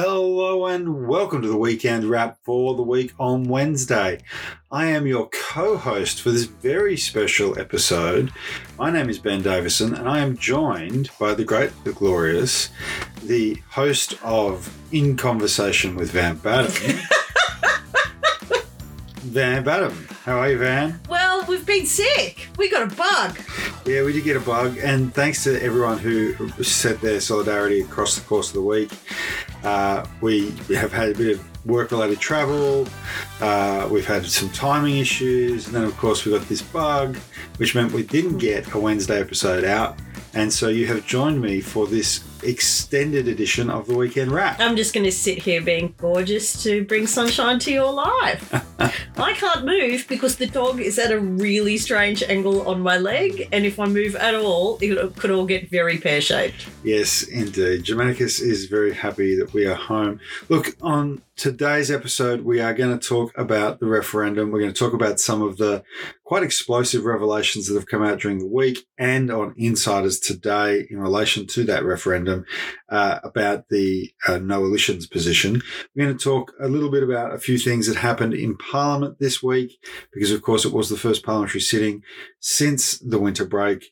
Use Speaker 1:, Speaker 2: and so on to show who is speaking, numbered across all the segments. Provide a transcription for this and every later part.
Speaker 1: Hello and welcome to the weekend wrap for the week on Wednesday. I am your co host for this very special episode. My name is Ben Davison and I am joined by the great, the glorious, the host of In Conversation with Van Badham. Van Badham. How are you, Van?
Speaker 2: Well, we've been sick. We got a bug.
Speaker 1: Yeah, we did get a bug, and thanks to everyone who sent their solidarity across the course of the week. Uh, we have had a bit of work related travel, uh, we've had some timing issues, and then, of course, we got this bug, which meant we didn't get a Wednesday episode out. And so you have joined me for this extended edition of the weekend wrap.
Speaker 2: I'm just going to sit here being gorgeous to bring sunshine to your life. I can't move because the dog is at a really strange angle on my leg, and if I move at all, it could all get very pear shaped.
Speaker 1: Yes, indeed. Germanicus is very happy that we are home. Look, on today's episode, we are going to talk about the referendum. We're going to talk about some of the quite explosive revelations that have come out during the week and on Insiders today in relation to that referendum uh, about the uh, Noalition's position. We're going to talk a little bit about a few things that happened in Parliament this week, because of course it was the first parliamentary sitting since the winter break.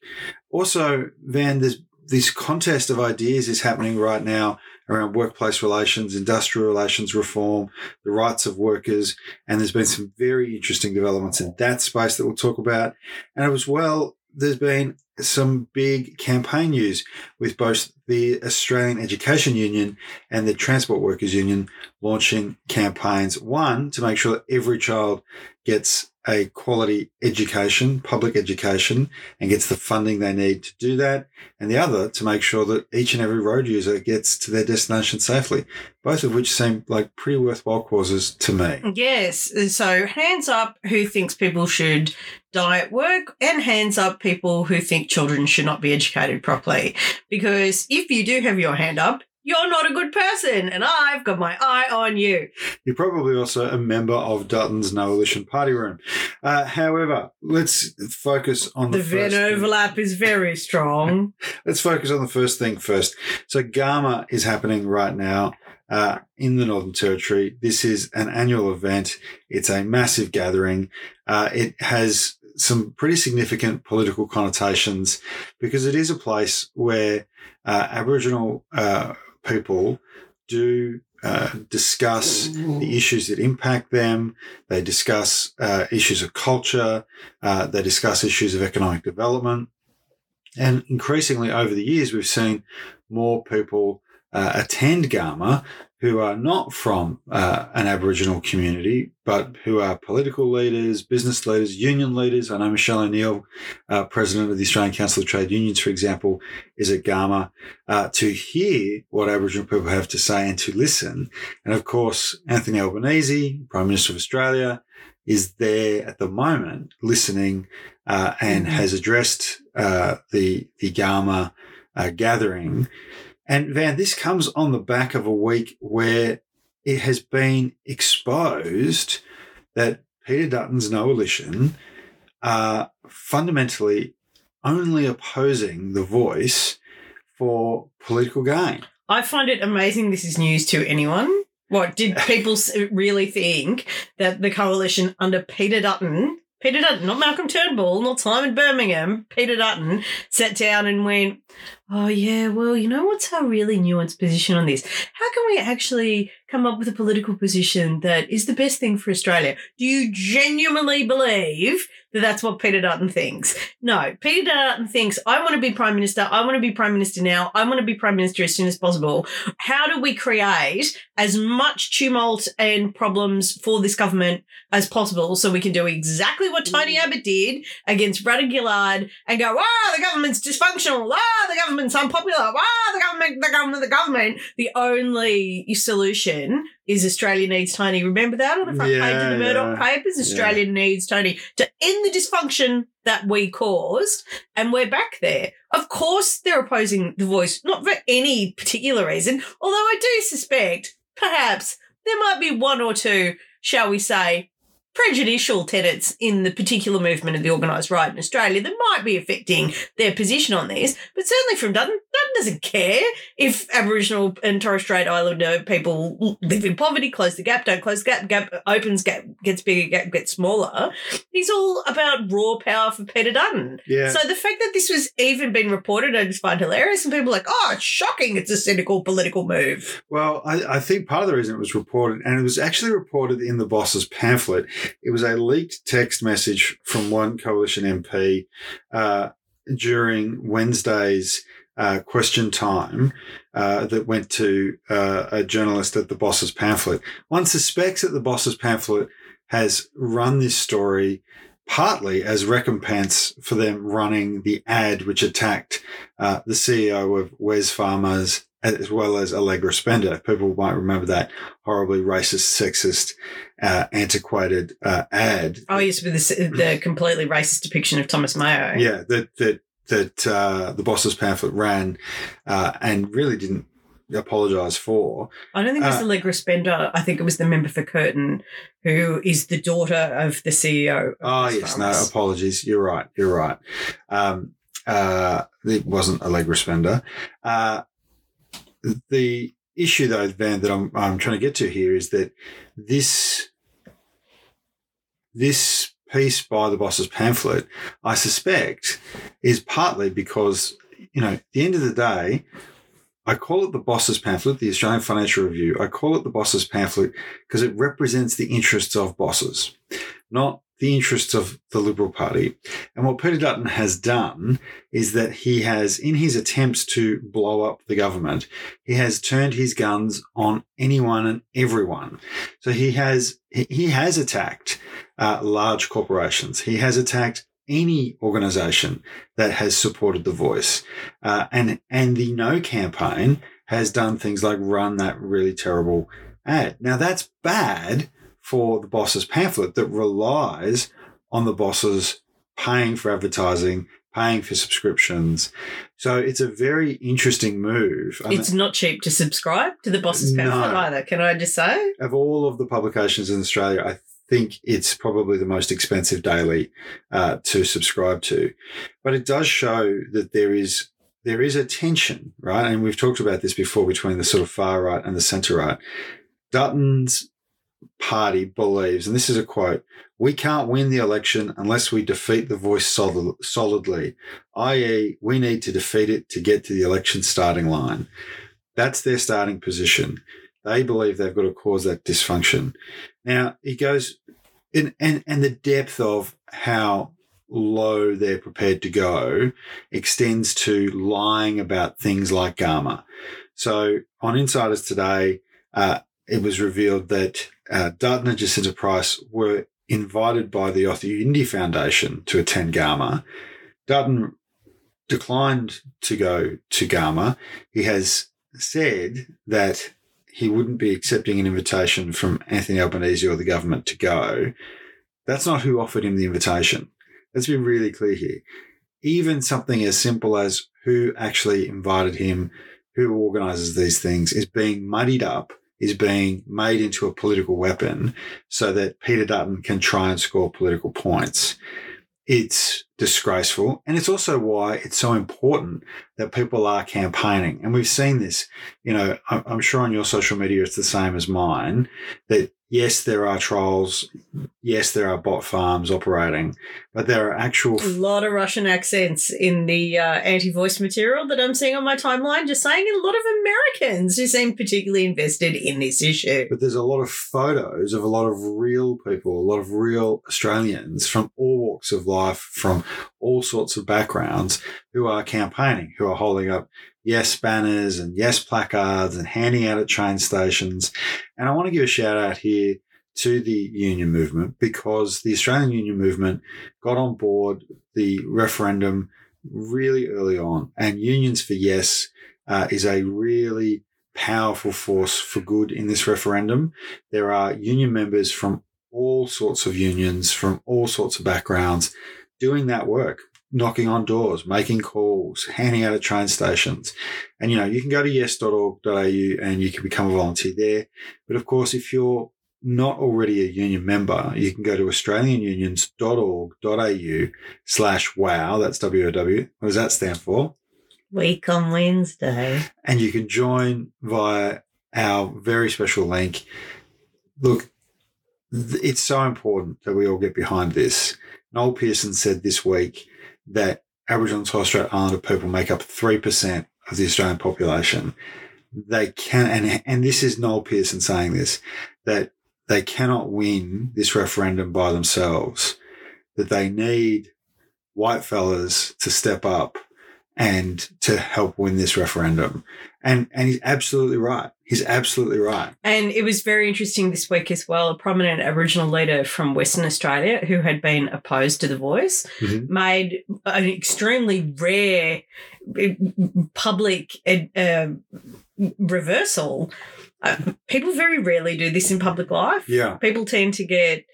Speaker 1: Also, Van, this contest of ideas is happening right now around workplace relations, industrial relations reform, the rights of workers. And there's been some very interesting developments in that space that we'll talk about. And as well, there's been some big campaign news with both the Australian Education Union and the Transport Workers Union launching campaigns. One, to make sure that every child gets a quality education, public education, and gets the funding they need to do that. And the other, to make sure that each and every road user gets to their destination safely. Both of which seem like pretty worthwhile causes to me.
Speaker 2: Yes. So hands up who thinks people should die at work, and hands up people who think children should not be educated properly. Because if you do have your hand up, you're not a good person, and I've got my eye on you.
Speaker 1: You're probably also a member of Dutton's Noalition Party Room. Uh, however, let's focus on the,
Speaker 2: The Venn
Speaker 1: thing.
Speaker 2: overlap is very strong.
Speaker 1: Let's focus on the first thing first. So, Garma is happening right now uh, in the Northern Territory. This is an annual event. It's a massive gathering. Uh, it has some pretty significant political connotations because it is a place where uh, Aboriginal uh, people do uh, discuss the issues that impact them. They discuss uh, issues of culture. Uh, they discuss issues of economic development. And increasingly over the years, we've seen more people uh, attend Garma who are not from uh, an Aboriginal community, but who are political leaders, business leaders, union leaders. I know Michelle O'Neill, uh, president of the Australian Council of Trade Unions, for example, is at Garma uh, to hear what Aboriginal people have to say and to listen. And of course, Anthony Albanese, Prime Minister of Australia, is there at the moment listening uh, and
Speaker 2: Mhm.
Speaker 1: has addressed uh, the the Garma uh, gathering. And Van, this comes on the back of a week where it has been exposed that Peter Dutton's Noalition are uh, fundamentally only opposing the voice for political gain.
Speaker 2: I find it amazing this is news to anyone. What did people really think that the coalition under Peter Dutton, Peter Dutton, not Malcolm Turnbull, not Simon Birmingham, Peter Dutton, sat down and went, Oh, yeah, well, you know what's our really nuanced position on this? How can we actually come up with a political position that is the best thing for Australia? Do you genuinely believe that that's what Peter Dutton thinks? No, Peter Dutton thinks, I want to be Prime Minister. I want to be Prime Minister now. I want to be Prime Minister as soon as possible. How do we create as much tumult and problems for this government as possible so we can do exactly what Tony Abbott did against Rudd and Gillard and go, ah, the government's dysfunctional. Ah, the government's unpopular. Ah, the government, the government, the government. The only solution is Australia needs Tony. Remember that on the front page of the Murdoch
Speaker 1: yeah.
Speaker 2: papers? Australia needs Tony to end the dysfunction that we caused. And we're back there. Of course, they're opposing the voice, not for any particular reason, although I do suspect perhaps there might be one or two, shall we say, prejudicial tenets in the particular movement of the organised right in Australia that might be affecting their position on this. But certainly from Dutton, Dutton doesn't care if Aboriginal and Torres Strait Islander people live in poverty, close the gap, don't close the gap, gap opens, gap gets bigger, gap gets smaller. He's all about raw power for Peter Dutton.
Speaker 1: Yeah.
Speaker 2: So the fact that this was even being reported, I just find hilarious. And people are like, oh, it's shocking. It's a cynical political move.
Speaker 1: Well, I, I think part of the reason it was reported, and it was actually reported in the boss's pamphlet, it was a leaked text message from one coalition MP uh, during Wednesday's uh, question time uh, that went to uh, a journalist at the boss's pamphlet. One suspects that the boss's pamphlet has run this story partly as recompense for them running the ad which attacked uh, the CEO of Wesfarmers as well as Allegra Spender. People might remember that horribly racist, sexist, uh, antiquated uh, ad.
Speaker 2: Oh, yes, with the, the completely racist depiction of Thomas Mayo.
Speaker 1: Yeah, that that that uh, the boss's pamphlet ran uh, and really didn't apologise for.
Speaker 2: I don't think it was
Speaker 1: Uh,
Speaker 2: Allegra Spender. I think it was the member for Curtin, who is the daughter of the CEO. Of
Speaker 1: Oh yes, no apologies. You're right. You're right. Um, uh, it wasn't Allegra Spender. Uh, the issue, though, Van, that I'm I'm trying to get to here is that this this piece by the boss's pamphlet, I suspect, is partly because you know, at the end of the day. I call it the boss's pamphlet, the Australian Financial Review. I call it the boss's pamphlet because it represents the interests of bosses, not the interests of the Liberal Party. And what Peter Dutton has done is that he has, in his attempts to blow up the government, he has turned his guns on anyone and everyone. So he has he- has attacked uh, large corporations. He has attacked any organization that has supported the voice, uh, and and the No campaign has done things like run that really terrible ad. Now that's bad for the boss's pamphlet that relies on the bosses paying for advertising, paying for subscriptions. So it's a very interesting move.
Speaker 2: It's not cheap to subscribe to the boss's
Speaker 1: No.
Speaker 2: pamphlet either. Can I just say?
Speaker 1: of all of the publications in Australia, I think it's probably the most expensive daily uh, to subscribe to. But it does show that there is there is a tension, right? And we've talked about this before between the sort of far right and the centre right. Dutton's party believes, and this is a quote: "We can't win the election unless we defeat the voice solid, solidly, i.e., we need to defeat it to get to the election starting line." That's their starting position. They believe they've got to cause that dysfunction. Now he goes, in, and and the depth of how low they're prepared to go extends to lying about things like Garma. So on Insiders today, uh, it was revealed that uh, and Jacinta Price were invited by the Yothu Yindi Foundation to attend Garma. Dutton declined to go to Garma. He has said that he wouldn't be accepting an invitation from Anthony Albanese or the government to go. That's not who offered him the invitation. Let's be really clear here. Even something as simple as who actually invited him, who organizes these things, is being muddied up, is being made into a political weapon so that Peter Dutton can try and score political points. It's disgraceful. And it's also why it's so important that people are campaigning. And we've seen this, you know, I'm sure on your social media it's the same as mine, that yes, there are trolls. Yes, there are bot farms operating, but there are actual
Speaker 2: A lot of Russian accents in the uh, anti-voice material that I'm seeing on my timeline. Just saying, a lot of Americans who seem particularly invested in this issue.
Speaker 1: but there's a lot of photos of a lot of real people, a lot of real Australians from all walks of life, from all sorts of backgrounds who are campaigning, who are holding up yes banners and yes placards and handing out at train stations. And I want to give a shout out here to the union movement because the Australian union movement got on board the referendum really early on. And Unions for Yes uh, is a really powerful force for good in this referendum. There are union members from all sorts of unions, from all sorts of backgrounds, doing that work, knocking on doors, making calls, handing out at train stations. And, you know, you can go to yes.org.au and you can become a volunteer there. But of course, if you're not already a union member, you can go to australianunions.org.au slash wow. That's W-O-W. What does that stand for?
Speaker 2: Week on Wednesday.
Speaker 1: And you can join via our very special link. Look, it's so important that we all get behind this. Noel Pearson said this week that Aboriginal and Torres Strait Islander people make up 3% of the Australian population. They can, and, and this is Noel Pearson saying this, that they cannot win this referendum by themselves, that they need white fellas to step up and to help win this referendum. And and he's absolutely right. He's absolutely right.
Speaker 2: And it was very interesting this week as well. A prominent Aboriginal leader from Western Australia who had been opposed to the voice
Speaker 1: Mhm.
Speaker 2: made an extremely rare uh, public uh, reversal. Uh, people very rarely do this in public life.
Speaker 1: Yeah.
Speaker 2: People tend to get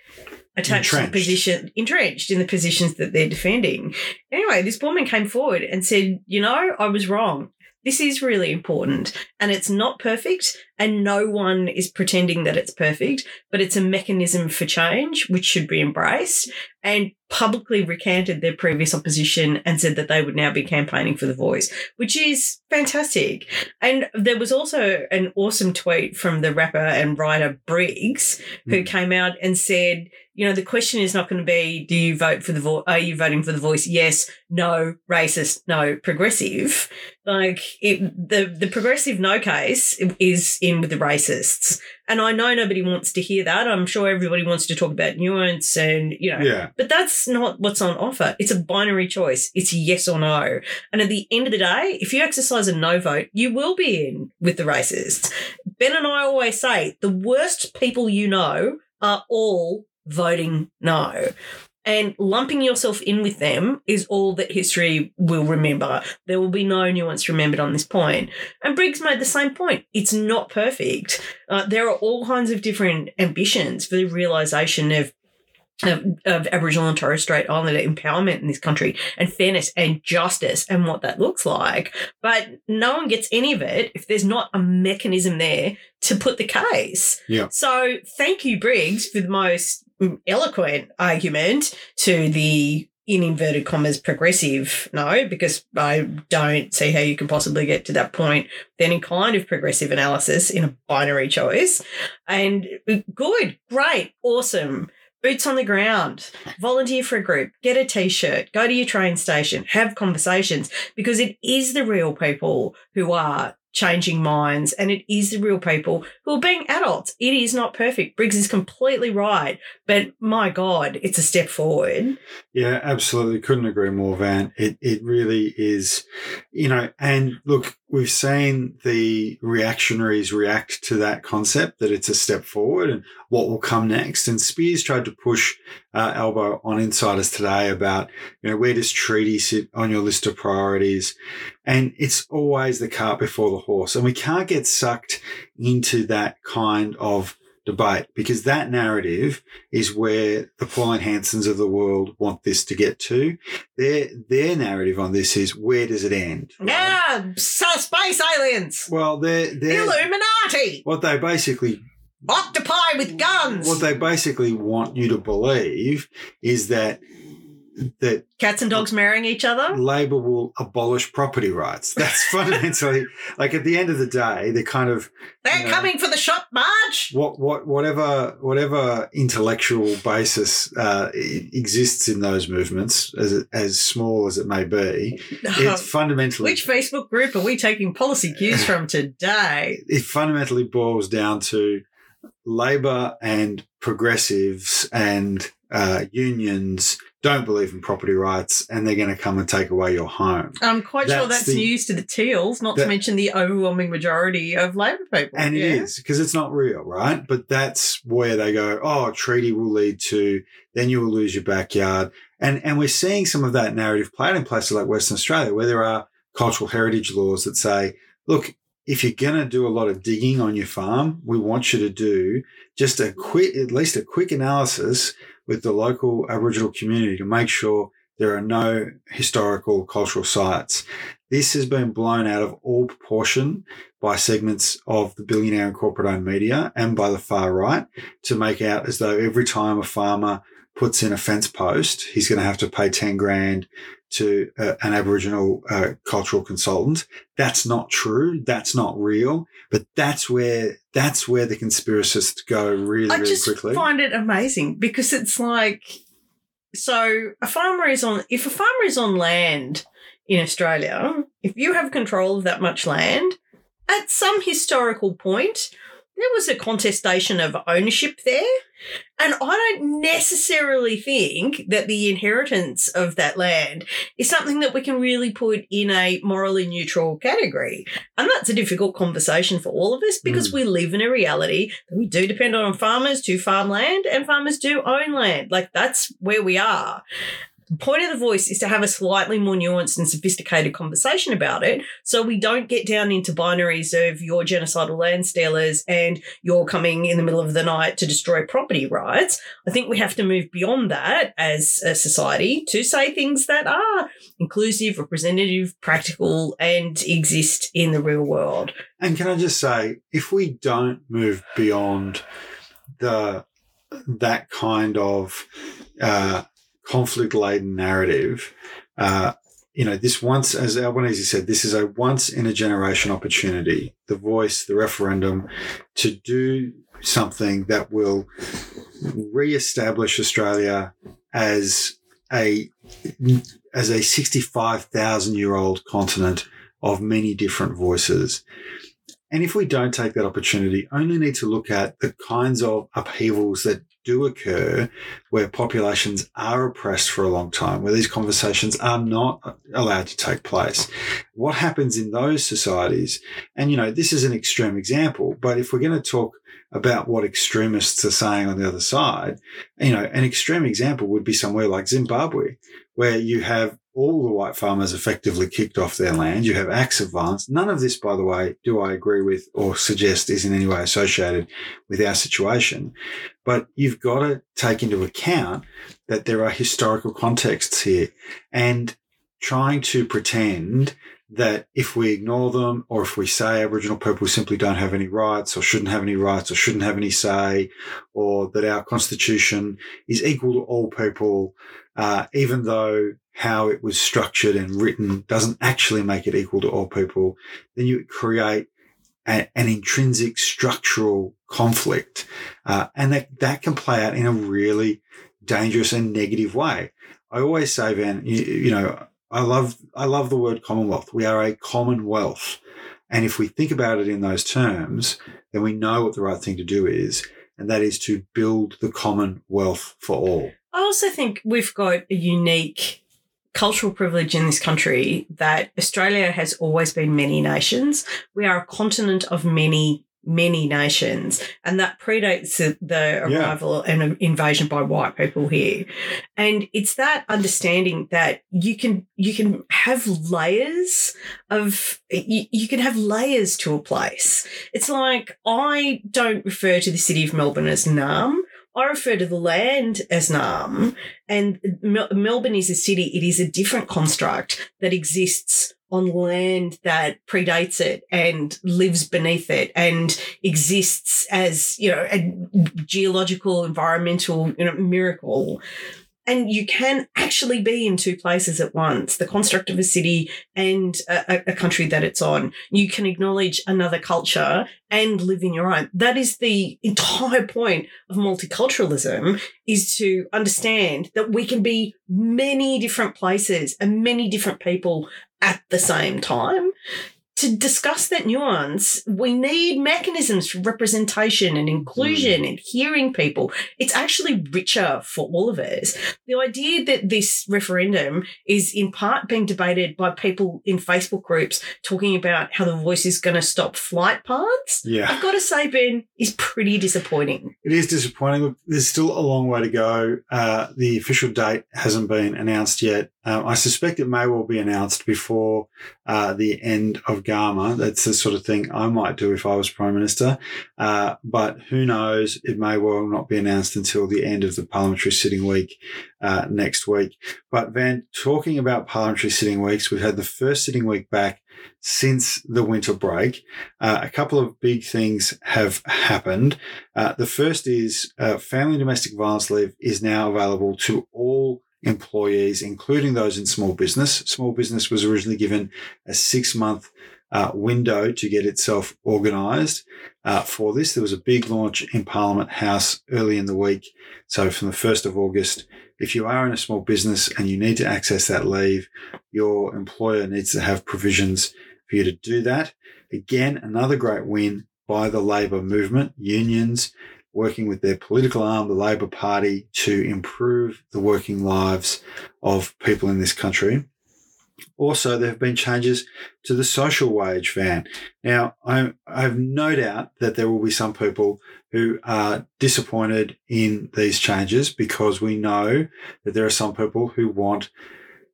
Speaker 2: attached to
Speaker 1: Entrenched.
Speaker 2: the position, entrenched in the positions that they're defending. Anyway, this woman came forward and said, "You know, I was wrong. This is really important, and it's not perfect, and no one is pretending that it's perfect, but it's a mechanism for change which should be embraced." And publicly recanted their previous opposition and said that they would now be campaigning for the voice, which is fantastic. And there was also an awesome tweet from the rapper and writer Briggs, who
Speaker 1: Mm.
Speaker 2: came out and said, you know, the question is not going to be, do you vote for the voice? Are you voting for the voice? Yes, no, racist, no, progressive. Like it, the, the progressive no case is in with the racists. And I know nobody wants to hear that. I'm sure everybody wants to talk about nuance and, you know,
Speaker 1: Yeah.
Speaker 2: but that's not what's on offer. It's a binary choice. It's yes or no. And at the end of the day, if you exercise a no vote, you will be in with the racists. Ben and I always say the worst people you know are all voting no. And lumping yourself in with them is all that history will remember. There will be no nuance remembered on this point. And Briggs made the same point. It's not perfect. Uh, there are all kinds of different ambitions for the realization of of, of Aboriginal and Torres Strait Islander empowerment in this country and fairness and justice and what that looks like. But no one gets any of it if there's not a mechanism there to put the case.
Speaker 1: Yeah.
Speaker 2: So thank you, Briggs, for the most eloquent argument to the in inverted commas progressive no because i don't see how you can possibly get to that point. With any kind of progressive analysis in a binary choice and good great awesome boots on the ground volunteer for a group get a t-shirt go to your train station have conversations because it is the real people who are changing minds and it is the real people who are being adults it is not perfect briggs is completely right but my god it's a step forward
Speaker 1: Yeah, absolutely. Couldn't agree more, Van. It it really is, you know, and look, we've seen the reactionaries react to that concept that it's a step forward and what will come next. And Speers tried to push uh, Albo on insiders today about, you know, where does treaty sit on your list of priorities? And it's always the cart before the horse. And we can't get sucked into that kind of debate because that narrative is where the Pauline Hansons of the world want this to get to. Their their narrative on this is where does it end? right?
Speaker 2: yeah space aliens
Speaker 1: Well, they're, they're
Speaker 2: illuminati
Speaker 1: what they basically
Speaker 2: octopi with guns
Speaker 1: what they basically want you to believe is that that
Speaker 2: cats and dogs marrying each other
Speaker 1: Labor will abolish property rights. That's fundamentally like at the end of the day, they're kind of
Speaker 2: they're
Speaker 1: Yeah.
Speaker 2: coming for the shop march
Speaker 1: what what whatever whatever intellectual basis uh, exists in those movements, as as small as it may be, it's fundamentally
Speaker 2: which facebook group are we taking policy cues from today
Speaker 1: it fundamentally boils down to labor and progressives and uh, unions don't believe in property rights, and they're going to come and take away your home.
Speaker 2: I'm quite sure
Speaker 1: That's
Speaker 2: that's
Speaker 1: the-
Speaker 2: news to the teals, not
Speaker 1: that-
Speaker 2: to mention the overwhelming majority of Labor people.
Speaker 1: And
Speaker 2: yeah?
Speaker 1: it is because it's not real, right? But that's where they go. Oh, a treaty will lead to then you will lose your backyard, and and we're seeing some of that narrative played in places like Western Australia, where there are cultural heritage laws that say, look, if you're going to do a lot of digging on your farm, we want you to do just a quick, at least a quick analysis with the local Aboriginal community to make sure There are no historical cultural sites. This has been blown out of all proportion by segments of the billionaire and corporate owned media and by the far right to make out as though every time a farmer puts in a fence post, he's going to have to pay 10 grand to uh, an Aboriginal uh, cultural consultant. That's not true. That's not real. But that's where that's where the conspiracists go really, really quickly.
Speaker 2: I
Speaker 1: really
Speaker 2: just
Speaker 1: quickly.
Speaker 2: find it amazing because it's like, so a farmer is on, if a farmer is on land in Australia, if you have control of that much land, at some historical point, there was a contestation of ownership there. And I don't necessarily think that the inheritance of that land is something that we can really put in a morally neutral category. And that's a difficult conversation for all of us because hmm. we live in a reality that we do depend on farmers to farm land and farmers do own land. Like that's where we are. Point of the voice is to have a slightly more nuanced and sophisticated conversation about it so we don't get down into binaries of your genocidal land stealers and you're coming in the middle of the night to destroy property rights. I think we have to move beyond that as a society to say things that are inclusive, representative, practical, and exist in the real world.
Speaker 1: And can I just say, if we don't move beyond the that kind of uh, conflict laden narrative, uh, you know, this once, as Albanese said, this is a once in a generation opportunity. The voice, the referendum, to do something that will re-establish Australia as a as a sixty-five thousand year old continent of many different voices. And if we don't take that opportunity, only need to look at the kinds of upheavals that do occur where populations are oppressed for a long time, where these conversations are not allowed to take place. What happens in those societies? And, you know, this is an extreme example, but if we're going to talk about what extremists are saying on the other side, you know, an extreme example would be somewhere like Zimbabwe, where you have all the white farmers effectively kicked off their land. You have acts of violence. None of this, by the way, do I agree with or suggest is in any way associated with our situation. But you've got to take into account that there are historical contexts here and trying to pretend that if we ignore them or if we say Aboriginal people simply don't have any rights or shouldn't have any rights or shouldn't have any say or that our constitution is equal to all people, uh, even though how it was structured and written doesn't actually make it equal to all people, then you create a, an intrinsic structural conflict. Uh, and that, that can play out in a really dangerous and negative way. I always say, Van, you, you know, I love, I love the word commonwealth. We are a commonwealth. And if we think about it in those terms, then we know what the right thing to do is. And that is to build the commonwealth for all.
Speaker 2: I also think we've got a unique cultural privilege in this country that Australia has always been many nations. We are a continent of many, many nations, and that predates the, the
Speaker 1: Yeah.
Speaker 2: arrival and invasion by white people here. And it's that understanding that you can you can have layers of you, you can have layers to a place. It's like I don't refer to the city of Melbourne as Naarm. I refer to the land as Naarm. And Mel- Melbourne is a city, it is a different construct that exists on land that predates it and lives beneath it and exists as, you know, a geological, environmental, you know, miracle. And you can actually be in two places at once the construct of a city and a, a- country that it's on. You can acknowledge another culture and live in your own. That is the entire point of multiculturalism is to understand that we can be many different places and many different people at the same time. To discuss that nuance, we need mechanisms for representation and inclusion and hearing people. It's actually richer for all of us. The idea that this referendum is in part being debated by people in Facebook groups talking about how the voice is going to stop flight paths,
Speaker 1: Yeah.
Speaker 2: I've got to say, Ben, is pretty disappointing.
Speaker 1: It is disappointing. Look, there's still a long way to go. Uh, the official date hasn't been announced yet. Um, I suspect it may well be announced before uh, the end of Agama. That's the sort of thing I might do if I was Prime Minister. Uh, but who knows? It may well not be announced until the end of the parliamentary sitting week uh, next week. But Van, talking about parliamentary sitting weeks, we've had the first sitting week back since the winter break. Uh, a couple of big things have happened. Uh, the first is uh, family domestic violence leave is now available to all employees, including those in small business. Small business was originally given a six month uh, window to get itself organised uh, for this. There was a big launch in Parliament House early in the week. So from the 1st of August, if you are in a small business and you need to access that leave, your employer needs to have provisions for you to do that. Again, another great win by the Labor movement, unions working with their political arm, the Labor Party, to improve the working lives of people in this country. Also, there have been changes to the social wage van. Now, I, have no doubt that there will be some people who are disappointed in these changes because we know that there are some people who want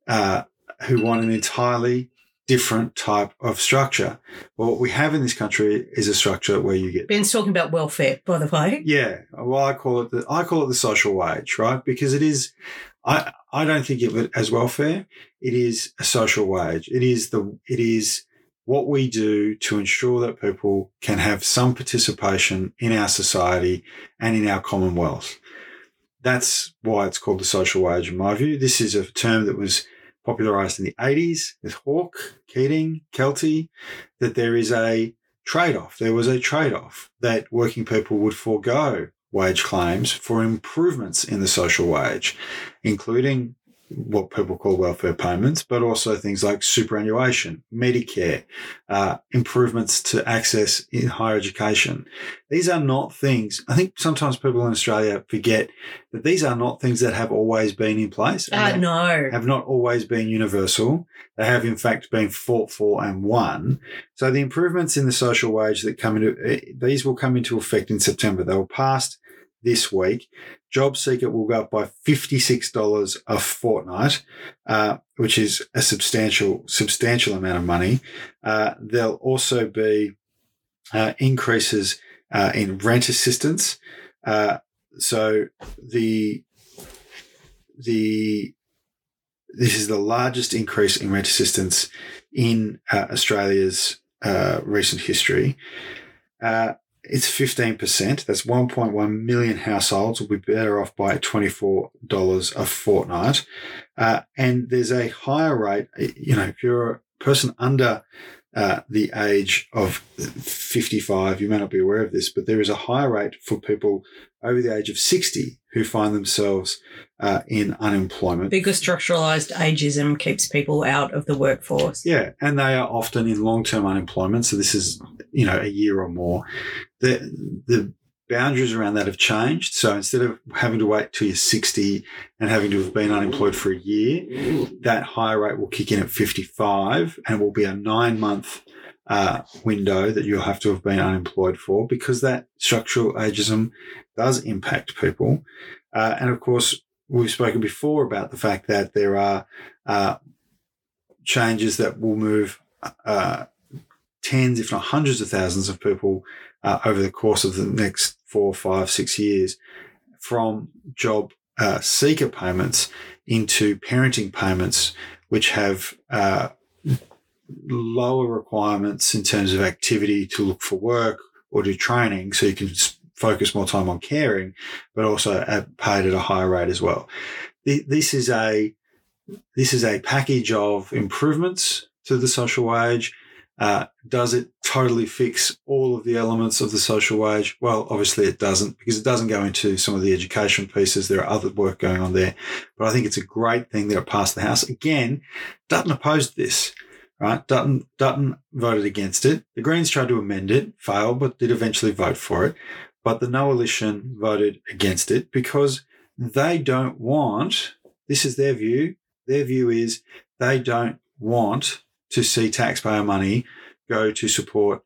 Speaker 1: uh, who want an entirely different type of structure. Well, what we have in this country is a structure where you get
Speaker 2: Ben's talking about welfare, by the way.
Speaker 1: yeah. Well, I call it the I call it the social wage, right? Because it is. I I don't think of it as welfare. It is a social wage. It is the it is what we do to ensure that people can have some participation in our society and in our commonwealth. That's why it's called the social wage, in my view. This is a term that was popularized in the 80s with Hawke, Keating, Kelty, that there is a trade off. There was a trade off that working people would forego wage claims for improvements in the social wage, including what people call welfare payments, but also things like superannuation, Medicare, uh, improvements to access in higher education. These are not things, I think sometimes people in Australia forget that these are not things that have always been in place.
Speaker 2: Uh, no.
Speaker 1: have not always been universal. They have, in fact, been fought for and won. So the improvements in the social wage that come into eh, these will come into effect in September. They were passed this week. Job Seeker will go up by fifty-six dollars a fortnight, uh, which is a substantial, substantial amount of money. Uh, there'll also be uh, increases uh, in rent assistance. Uh, so the the this is the largest increase in rent assistance in uh, Australia's recent history. It's 15%. That's 1.1 million households will be better off by $24 a fortnight. Uh, and there's a higher rate, you know, if you're a person under uh, the age of 55, you may not be aware of this, but there is a higher rate for people over the age of 60 who find themselves uh, in unemployment.
Speaker 2: Because structuralized ageism keeps people out of the workforce.
Speaker 1: Yeah, and they are often in long-term unemployment. So this is, you know, a year or more. The the boundaries around that have changed. So instead of having to wait till you're 60 and having to have been unemployed for a year, that higher rate will kick in at 55 and it will be a nine-month uh, window that you'll have to have been unemployed for because that structural ageism does impact people. Uh, and of course, we've spoken before about the fact that there are uh, changes that will move uh, tens, if not hundreds of thousands of people uh, over the course of the next four, five, six years from job uh, seeker payments into parenting payments, which have uh, lower requirements in terms of activity to look for work or do training so you can focus more time on caring, but also paid at a higher rate as well. Th- This is a this is a package of improvements to the social wage. Uh, does it totally fix all of the elements of the social wage? Well, obviously it doesn't because it doesn't go into some of the education pieces. There are other work going on there, but I think it's a great thing that it passed the House. Again, Dutton opposed this right? Dutton, Dutton voted against it. The Greens tried to amend it, failed, but did eventually vote for it. But the Coalition voted against it because they don't want, this is their view, their view is they don't want to see taxpayer money go to support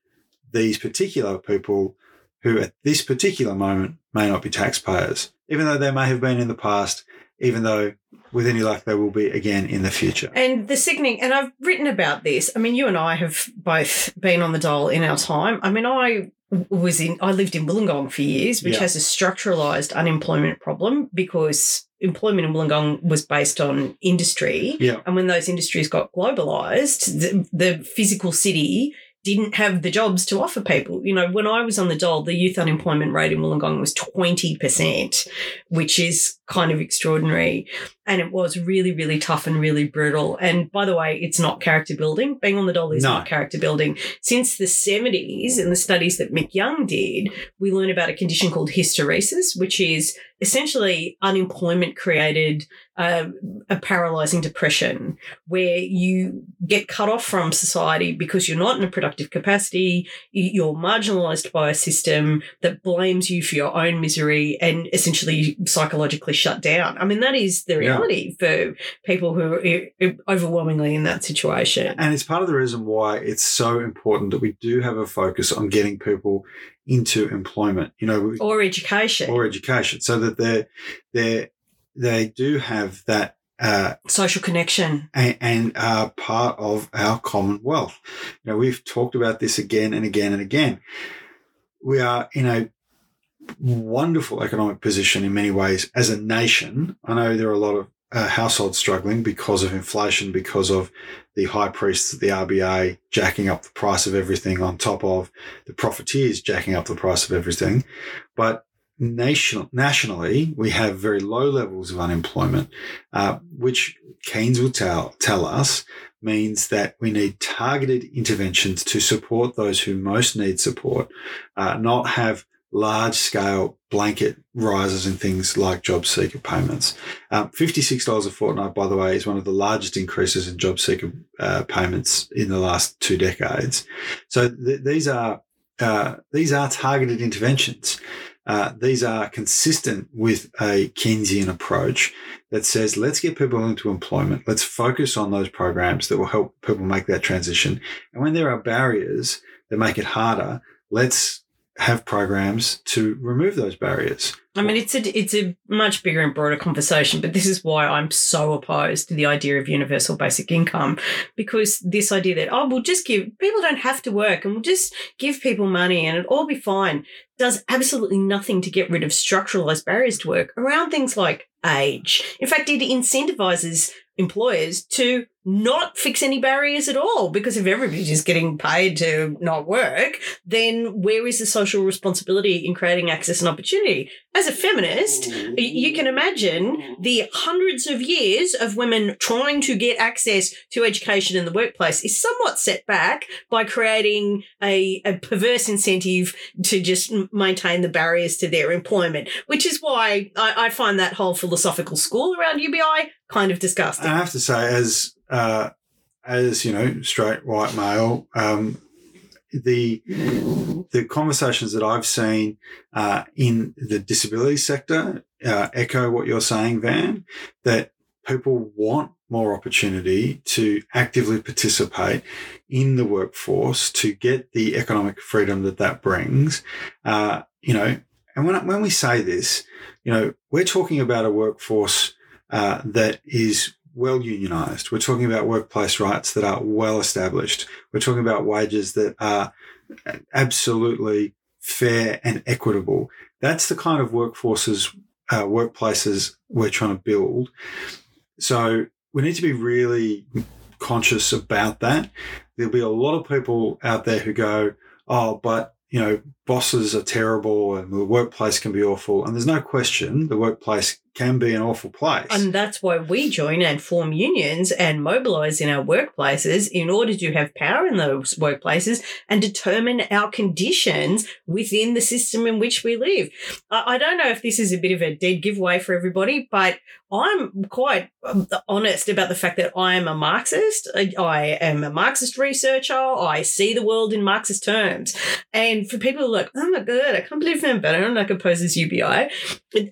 Speaker 1: these particular people who at this particular moment may not be taxpayers, even though they may have been in the past even though with any luck they will be again in the future.
Speaker 2: And the sickening, and I've written about this. I mean, you and I have both been on the dole in our time. I mean, I was in, I lived in Wollongong for years, which
Speaker 1: Yeah.
Speaker 2: has a structuralized unemployment problem because employment in Wollongong was based on industry.
Speaker 1: Yeah.
Speaker 2: And when those industries got globalized, the, the physical city didn't have the jobs to offer people. You know, when I was on the dole, the youth unemployment rate in Wollongong was 20%, which is kind of extraordinary. And it was really, really tough and really brutal. And by the way, it's not character building. Being on the dole is
Speaker 1: No.
Speaker 2: not character building. Since the 70s and the studies that Mick Young did, we learn about a condition called hysteresis, which is essentially unemployment created uh, a paralyzing depression where you get cut off from society because you're not in a productive capacity, you're marginalized by a system that blames you for your own misery and essentially psychologically shut down. I mean, that is the. Reality for people who are overwhelmingly in that situation.
Speaker 1: And it's part of the reason why it's so important that we do have a focus on getting people into employment, you know,
Speaker 2: Or education,
Speaker 1: or education, so that they they they do have that uh,
Speaker 2: social connection.
Speaker 1: and, and are part of our commonwealth. You know, we've talked about this again and again and again. We are in a wonderful economic position in many ways as a nation. I know there are a lot of uh, households struggling because of inflation, because of the high priests at the RBA jacking up the price of everything on top of the profiteers jacking up the price of everything. But nation, nationally, we have very low levels of unemployment, uh, which Keynes will tell, tell us means that we need targeted interventions to support those who most need support, uh, not have large scale blanket rises in things like job seeker payments. Um, $56 a fortnight, by the way, is one of the largest increases in job seeker uh, payments in the last two decades. So th- these are uh, these are targeted interventions. Uh, these are consistent with a Keynesian approach that says, let's get people into employment. Let's focus on those programs that will help people make that transition. And when there are barriers that make it harder, let's have programs to remove those barriers.
Speaker 2: I mean, it's a it's a much bigger and broader conversation, but this is why I'm so opposed to the idea of universal basic income, because this idea that oh, we'll just give people don't have to work and we'll just give people money and it'll all be fine does absolutely nothing to get rid of structuralized barriers to work around things like age. In fact, it incentivizes employers to not fix any barriers at all because if everybody's just getting paid to not work, then where is the social responsibility in creating access and opportunity? As a feminist, you can imagine the hundreds of years of women trying to get access to education in the workplace is somewhat set back by creating a, a perverse incentive to just maintain the barriers to their employment, which is why I, I find that whole philosophical school around UBI kind of disgusting.
Speaker 1: I have to say, as uh, as you know, straight white male, um, the the conversations that I've seen uh, in the disability sector uh, echo what you're saying, Van. That people want more opportunity to actively participate in the workforce to get the economic freedom that that brings. Uh, you know, and when when we say this, you know, we're talking about a workforce uh, that is well unionized. We're talking about workplace rights that are well established. We're talking about wages that are absolutely fair and equitable. That's the kind of workforces, uh, workplaces we're trying to build. So we need to be really conscious about that. There'll be a lot of people out there who go, oh, but you know, bosses are terrible and the workplace can be awful. And there's no question the workplace can be an awful place.
Speaker 2: And that's why we join and form unions and mobilize in our workplaces in order to have power in those workplaces and determine our conditions within the system in which we live. I, don't know if this is a bit of a dead giveaway for everybody, but I'm quite um, honest about the fact that I am a Marxist. I, am a Marxist researcher. I see the world in Marxist terms. And for people like, oh my God, I can't believe Van Badham opposes UBI.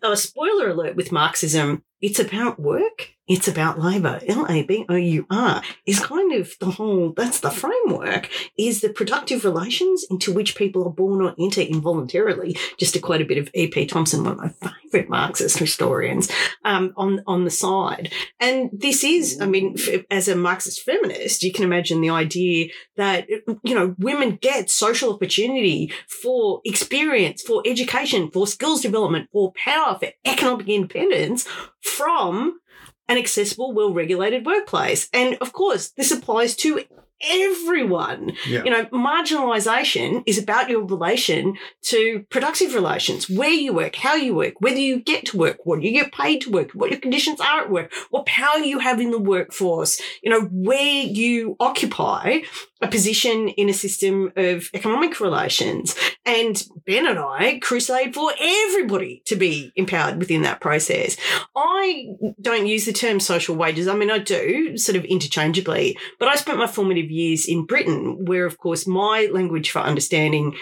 Speaker 2: A spoiler alert with Marxism, it's about work. It's about labour. L A B O U R is kind of the whole, that's the framework, is the productive relations into which people are born or enter involuntarily. Just to quote a bit of E.P. Thompson, one of my favourite Marxist historians, um, on, on the side. And this is, I mean, as a Marxist feminist, you can imagine the idea that, you know, women get social opportunity for experience, for education, for skills development, for power, for economic independence from an accessible, well regulated workplace. And of course, this applies to everyone.
Speaker 1: Yeah.
Speaker 2: You know, marginalisation is about your relation to productive relations, where you work, how you work, whether you get to work, what you get paid to work, what your conditions are at work, what power you have in the workforce, you know, where you occupy a position in a system of economic relations. And Ben and I crusade for everybody to be empowered within that process. I don't use the term social wages. I mean, I do sort of interchangeably, but I spent my formative years in Britain, where, of course, my language for understanding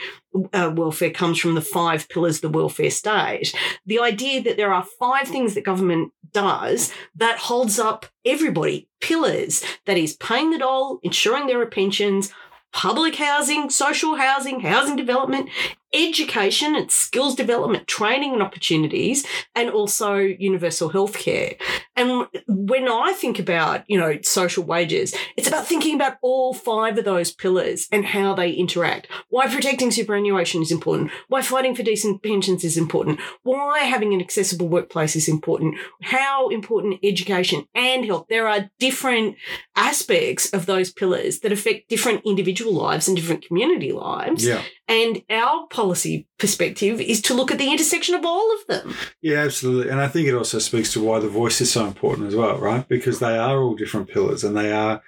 Speaker 2: uh, welfare comes from the five pillars of the welfare state. The idea that there are five things that government does that holds up everybody, pillars, that is paying the dole, ensuring there are pensions, public housing, social housing, housing development, education and skills development, training and opportunities, and also universal healthcare. And when I think about, you know, social wages, it's about thinking about all five of those pillars and how they interact. Why protecting superannuation is important. Why fighting for decent pensions is important. Why having an accessible workplace is important. How important education and health. There are different aspects of those pillars that affect different individual lives and different community lives.
Speaker 1: Yeah.
Speaker 2: And our policy perspective is to look at the intersection of all of them.
Speaker 1: Yeah, absolutely. And I think it also speaks to why the voice is so important as well, right? Because they are all different pillars and they are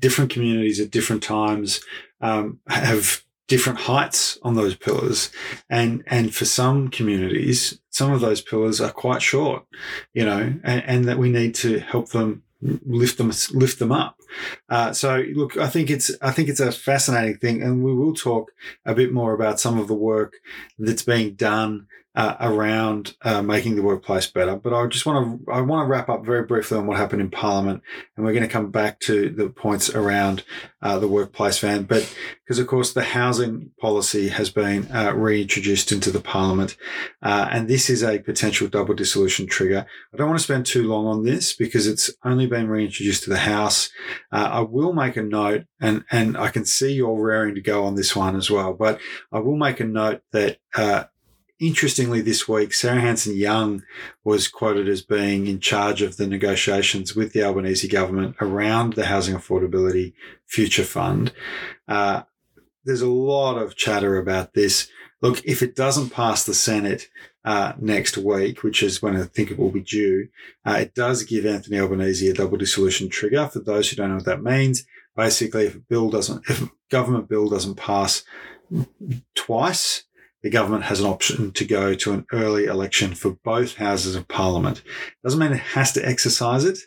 Speaker 1: different communities at different times, um, have different heights on those pillars. And, and for some communities, some of those pillars are quite short, you know, and, and that we need to help them lift them lift them up. Uh, so look, I think it's I think it's a fascinating thing, and we will talk a bit more about some of the work that's being done uh, around uh, making the workplace better. But I just want to I want to wrap up very briefly on what happened in Parliament, and we're going to come back to the points around uh, the workplace van. But because of course the housing policy has been uh, reintroduced into the Parliament, uh, and this is a potential double dissolution trigger. I don't want to spend too long on this because it's only been reintroduced to the House. Uh, I will make a note, and and I can see you're raring to go on this one as well. But I will make a note that interestingly, this week, Sarah Hanson Young was quoted as being in charge of the negotiations with the Albanese government around the Housing Affordability Future Fund. Uh, there's a lot of chatter about this. Look, if it doesn't pass the Senate uh, next week, which is when I think it will be due, uh, it does give Anthony Albanese a double dissolution trigger. For those who don't know what that means, basically, if a bill doesn't, if a government bill doesn't pass twice, the government has an option to go to an early election for both houses of parliament. Doesn't mean it has to exercise it,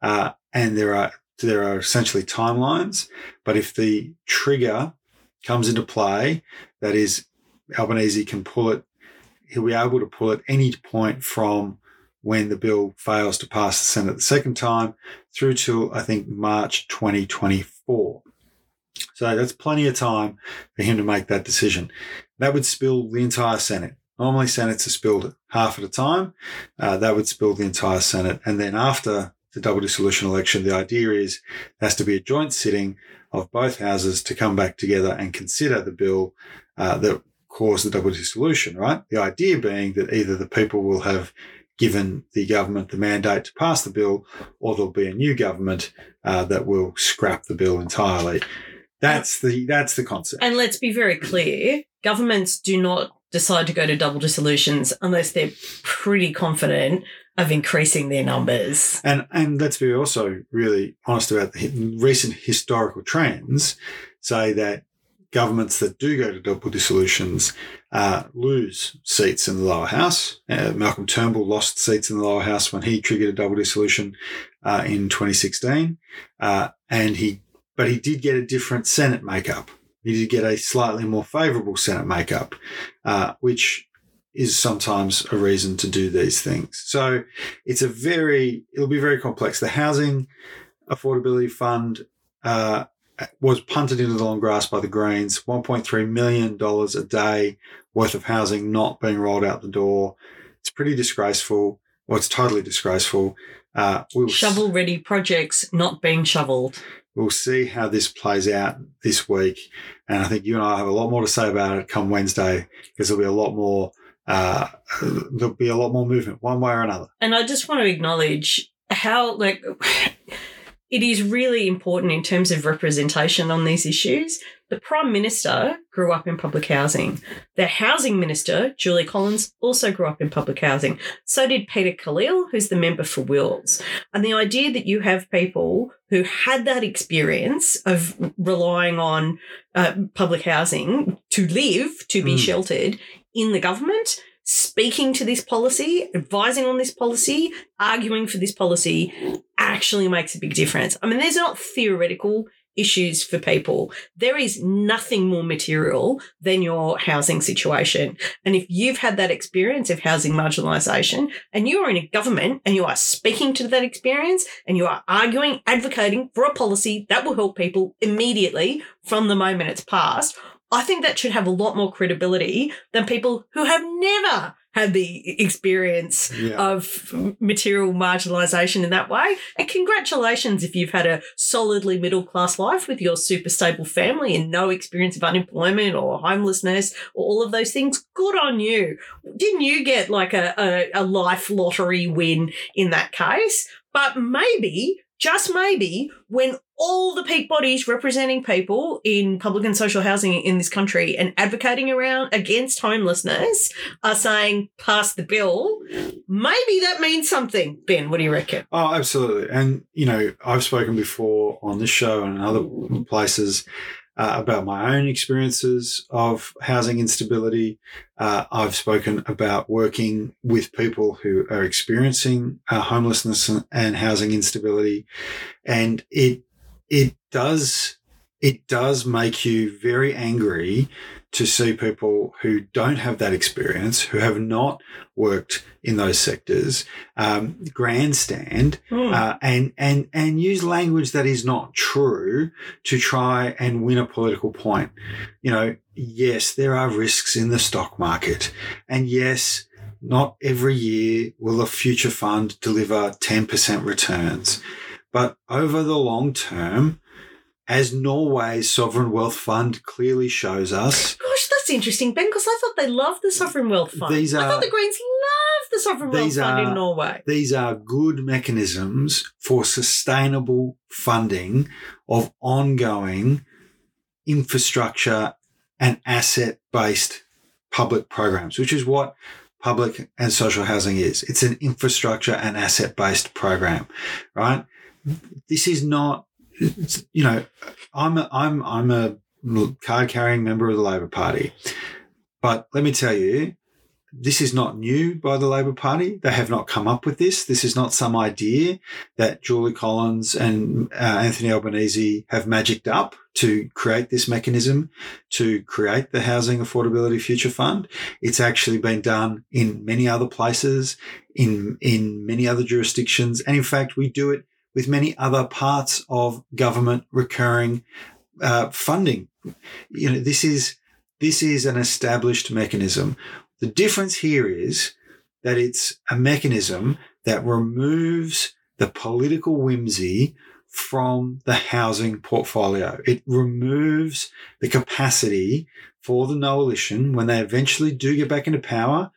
Speaker 1: uh, and there are there are essentially timelines. But if the trigger comes into play, that is, Albanese can pull it. He'll be able to pull at any point from when the bill fails to pass the Senate the second time through to I think March 2024. So that's plenty of time for him to make that decision. That would spill the entire Senate. Normally, Senates are spilled half at a time. Uh, that would spill the entire Senate. And then after the double dissolution election, the idea is there has to be a joint sitting of both houses to come back together and consider the bill uh, that caused the double dissolution, right? The idea being that either the people will have given the government the mandate to pass the bill or there'll be a new government uh, that will scrap the bill entirely. That's the that's the concept.
Speaker 2: And let's be very clear governments do not decide to go to double dissolutions unless they're pretty confident of increasing their numbers.
Speaker 1: And and let's be also really honest about the recent historical trends. Say that governments that do go to double dissolutions uh, lose seats in the lower house. Uh, Malcolm Turnbull lost seats in the lower house when he triggered a double dissolution uh, in 2016, uh, and he but he did get a different Senate makeup. Did get a slightly more favourable Senate makeup, uh, which is sometimes a reason to do these things. So it's a very, it'll be very complex. The Housing Affordability Fund uh, was punted into the long grass by the Greens. $1.3 million a day worth of housing not being rolled out the door. It's pretty disgraceful. Well, it's totally disgraceful. Uh, we'll
Speaker 2: Shovel ready projects not being shoveled.
Speaker 1: We'll see how this plays out this week. And I think you and I have a lot more to say about it come Wednesday because there'll be a lot more. Uh, there'll be a lot more movement one way or another.
Speaker 2: And I just want to acknowledge how, like, it is really important in terms of representation on these issues. The Prime Minister grew up in public housing. The Housing Minister, Julie Collins, also grew up in public housing. So did Peter Khalil, who's the member for Wills. And the idea that you have people who had that experience of relying on uh, public housing to live, to be
Speaker 1: Mm.
Speaker 2: sheltered in the government, speaking to this policy, advising on this policy, arguing for this policy actually makes a big difference. I mean, there's not theoretical issues for people. There is nothing more material than your housing situation. And if you've had that experience of housing marginalisation and you are in a government and you are speaking to that experience and you are arguing, advocating for a policy that will help people immediately from the moment it's passed, I think that should have a lot more credibility than people who have never had the experience
Speaker 1: Yeah.
Speaker 2: of material marginalisation in that way. And congratulations if you've had a solidly middle class life with your super stable family and no experience of unemployment or homelessness or all of those things. Good on you. Didn't you get like a, a, a life lottery win in that case? But maybe, just maybe, when all the peak bodies representing people in public and social housing in this country and advocating around against homelessness are saying pass the bill, maybe that means something. Ben, what do you reckon?
Speaker 1: Oh, absolutely. And, you know, I've spoken before on this show and other places uh, about my own experiences of housing instability. Uh, I've spoken about working with people who are experiencing uh, homelessness and, and housing instability. And it, it does, it does make you very angry to see people who don't have that experience, who have not worked in those sectors, um, grandstand
Speaker 2: Hmm.
Speaker 1: uh, and and and use language that is not true to try and win a political point. You know, yes, there are risks in the stock market, and yes. Not every year will a future fund deliver 10% returns. But over the long term, as Norway's sovereign wealth fund clearly shows us, oh
Speaker 2: Gosh, that's interesting, Ben, because I thought they loved the Sovereign Wealth Fund.
Speaker 1: These are, I
Speaker 2: thought the Greens loved the Sovereign Wealth
Speaker 1: These
Speaker 2: Fund in Norway.
Speaker 1: these are good mechanisms for sustainable funding of ongoing infrastructure and asset based public programs, which is what public and social housing is. It's an infrastructure and asset based program, right? This is not, you know, I'm a, I'm I'm a card carrying member of the Labor Party, but let me tell you, this is not new by the Labor Party. They have not come up with this. This is not some idea that Julie Collins and uh, Anthony Albanese have magicked up to create this mechanism to create the Housing Affordability Future Fund. It's actually been done in many other places, in in many other jurisdictions, and in fact, we do it with many other parts of government recurring uh, funding. You know, this is this is an established mechanism. The difference here is that it's a mechanism that removes the political whimsy from the housing portfolio. It removes the capacity for the coalition when they eventually do get back into power,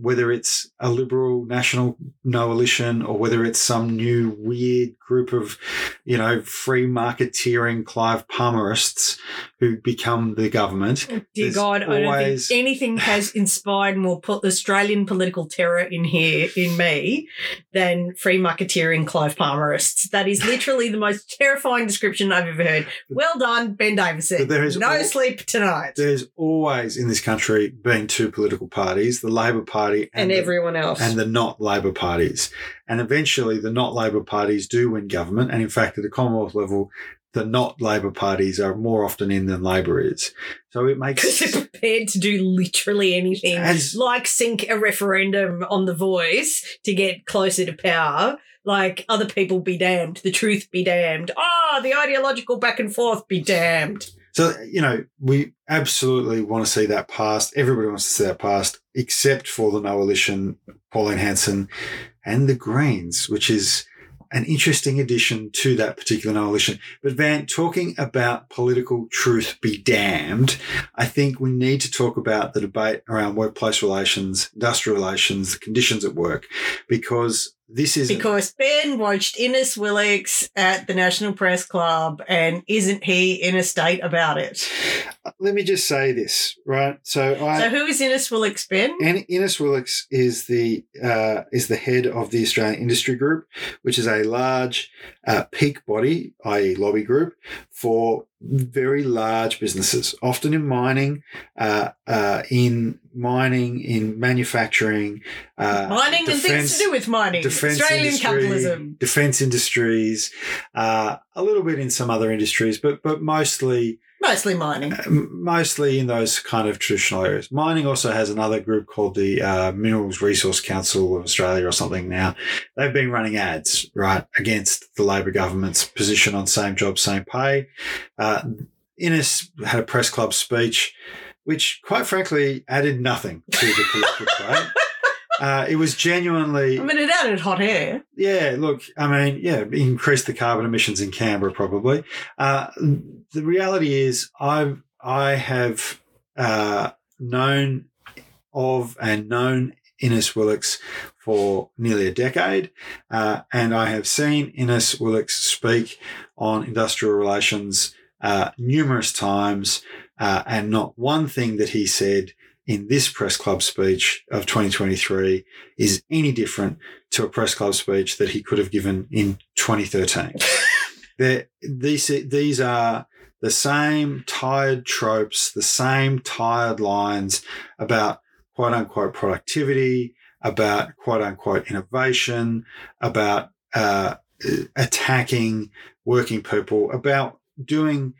Speaker 1: whether it's a liberal national coalition or whether it's some new weird group of, you know, free marketeering Clive Palmerists who become the government.
Speaker 2: Oh, dear
Speaker 1: There's
Speaker 2: God, I don't think anything has inspired more po- Australian political terror in here, in me, than free marketeering Clive Palmerists. That is literally the most terrifying description I've ever heard. Well done, Ben Davison.
Speaker 1: But there is
Speaker 2: no
Speaker 1: al-
Speaker 2: sleep tonight.
Speaker 1: There's always in this country been two political parties, the Labor Party
Speaker 2: and
Speaker 1: the,
Speaker 2: everyone else.
Speaker 1: and the not Labor parties. And eventually the not Labor parties do win government. And in fact, at the Commonwealth level, the not Labor parties are more often in than Labor is. So it makes
Speaker 2: Because they're prepared to do literally anything,
Speaker 1: As-
Speaker 2: like sink a referendum on the voice to get closer to power. Like other people be damned, the truth be damned. Ah, the ideological back and forth be damned.
Speaker 1: So, you know, we absolutely want to see that passed. Everybody wants to see that passed, except for the coalition, Pauline Hanson, and the Greens, which is an interesting addition to that particular coalition. But Van, talking about political truth be damned, I think we need to talk about the debate around workplace relations, industrial relations, the conditions at work, because this is
Speaker 2: Because Ben watched Innes Willox at the National Press Club, and isn't he in a state about it?
Speaker 1: let me just say this, right? So I
Speaker 2: So who is Innes Willox, Ben?
Speaker 1: And Innes Willox is the uh, is the head of the Australian Industry Group, which is a large uh, peak body, i.e., lobby group for very large businesses, often in mining, uh, uh, in mining, in manufacturing, uh,
Speaker 2: mining and things to do with mining.
Speaker 1: defense
Speaker 2: Australian
Speaker 1: industry,
Speaker 2: capitalism.
Speaker 1: defense industries, uh, a little bit in some other industries, but but mostly
Speaker 2: Mostly mining.
Speaker 1: M- mostly in those kind of traditional areas. Mining also has another group called the uh, Minerals Resource Council of Australia or something now. They've been running ads, right, against the Labor government's position on same job, same pay. Uh, Innes had a press club speech, which quite frankly added nothing to the political debate. Uh, it was genuinely
Speaker 2: I mean, it added hot air.
Speaker 1: yeah, look, I mean, yeah, increased the carbon emissions in Canberra probably. Uh, the reality is, I've I have uh, known of and known Innes Willox for nearly a decade, uh, and I have seen Innes Willox speak on industrial relations uh, numerous times, uh, and not one thing that he said in this press club speech of 2023 is any different to a press club speech that he could have given in 2013. They're- these, these are the same tired tropes, the same tired lines about quote unquote productivity, about quote unquote innovation, about uh, attacking working people, about doing,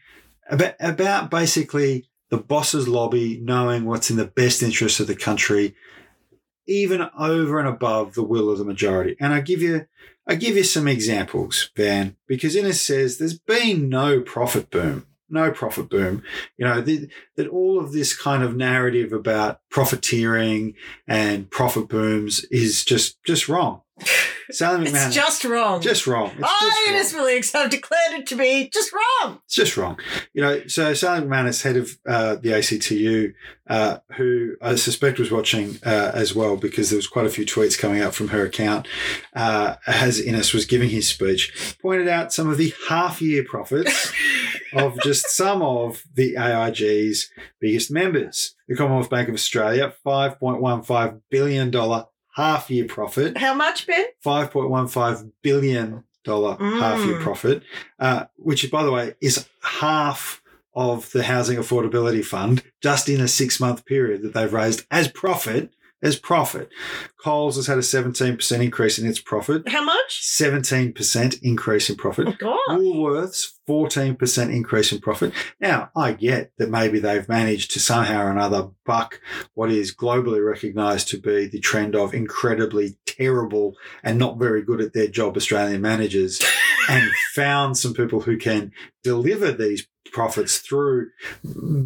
Speaker 1: about, about basically the boss's lobby knowing what's in the best interest of the country even over and above the will of the majority. And I give you, I give you some examples, Van, because Innes says there's been no profit boom, no profit boom. You know the, that all of this kind of narrative about profiteering and profit booms is just just wrong. Sally
Speaker 2: It's just wrong.
Speaker 1: just wrong. It's
Speaker 2: I. Innes Willox, have declared it to be just wrong.
Speaker 1: It's just wrong. You know, so Sally McManus, head of uh, the ACTU, uh, who I suspect was watching uh, as well because there was quite a few tweets coming out from her account, uh, as Innes was giving his speech, pointed out some of the half-year profits of just some of the AIG's biggest members. The Commonwealth Bank of Australia, $5.15 billion half-year profit.
Speaker 2: How much, Ben?
Speaker 1: five point one five billion dollar
Speaker 2: Mm.
Speaker 1: half year profit, uh, which by the way is half of the housing affordability fund just in a six month period that they've raised as profit. As profit, Coles has had a seventeen percent increase in its profit.
Speaker 2: How much?
Speaker 1: Seventeen percent increase in profit.
Speaker 2: Oh, God.
Speaker 1: Woolworths, 14% increase in profit. Now, I get that maybe they've managed to somehow or another buck what is globally recognized to be the trend of incredibly terrible and not very good at their job Australian managers and found some people who can deliver these profits through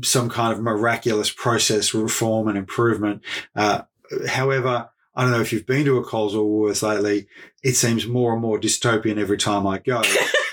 Speaker 1: some kind of miraculous process reform and improvement. Uh, however, I don't know if you've been to a Coles or Woolworths lately. It seems more and more dystopian every time I go.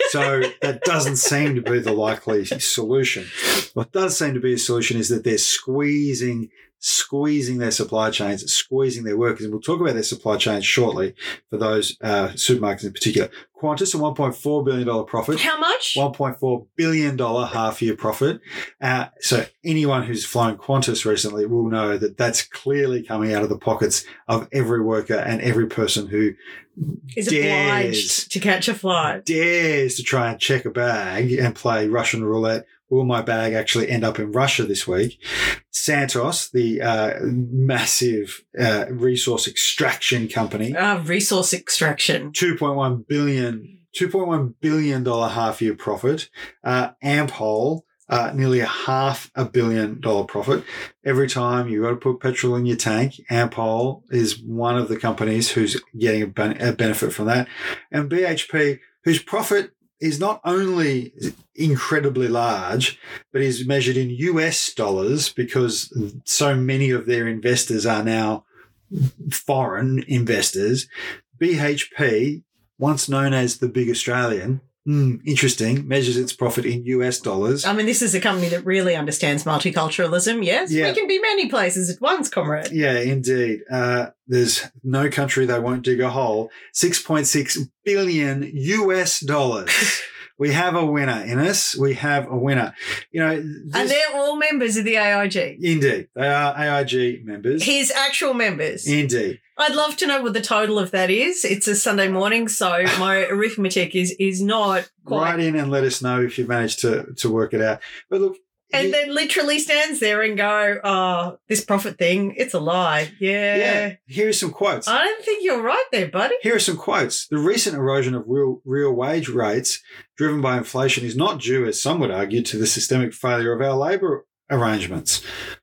Speaker 1: So that doesn't seem to be the likely solution. What does seem to be a solution is that they're squeezing, squeezing their supply chains, squeezing their workers. And we'll talk about their supply chains shortly for those uh, supermarkets in particular. Qantas, a $1.4 billion profit.
Speaker 2: How much?
Speaker 1: $1.4 billion half year profit. Uh, so anyone who's flown Qantas recently will know that that's clearly coming out of the pockets of every worker and every person who
Speaker 2: Is
Speaker 1: dares,
Speaker 2: obliged to catch a flight.
Speaker 1: dares to try and check a bag and play Russian roulette. Will my bag actually end up in Russia this week? Santos, the uh, massive uh, resource extraction company,
Speaker 2: Ah, resource extraction.
Speaker 1: $2.1 billion $2.1 billion half year profit. Uh, Ampol, uh, nearly a half a billion dollar profit. Every time you got to put petrol in your tank, Ampol is one of the companies who's getting a, ben- a benefit from that. And BHP, whose profit is not only incredibly large, but is measured in US dollars because so many of their investors are now foreign investors. BHP, once known as the big Australian, hmm, interesting, measures its profit in US dollars.
Speaker 2: I mean, this is a company that really understands multiculturalism. Yes,
Speaker 1: Yeah.
Speaker 2: we can be many places at once, comrade.
Speaker 1: Yeah, indeed. Uh, there's no country they won't dig a hole. 6.6 billion US dollars. we have a winner, Innes. We have a winner. You know,
Speaker 2: And they're all members of the AIG.
Speaker 1: indeed, they are AIG members.
Speaker 2: His actual members.
Speaker 1: Indeed.
Speaker 2: I'd love to know what the total of that is. It's a Sunday morning, so my arithmetic is is not quite.
Speaker 1: Write in and let us know if you've managed to, to work it out. But look,
Speaker 2: And
Speaker 1: he-
Speaker 2: then literally stands there and go, "Oh, this profit thing, it's a lie." Yeah.
Speaker 1: yeah, here are some quotes.
Speaker 2: I don't think you're right there, buddy.
Speaker 1: Here are some quotes. The recent erosion of real real wage rates driven by inflation is not due, as some would argue, to the systemic failure of our labour arrangements.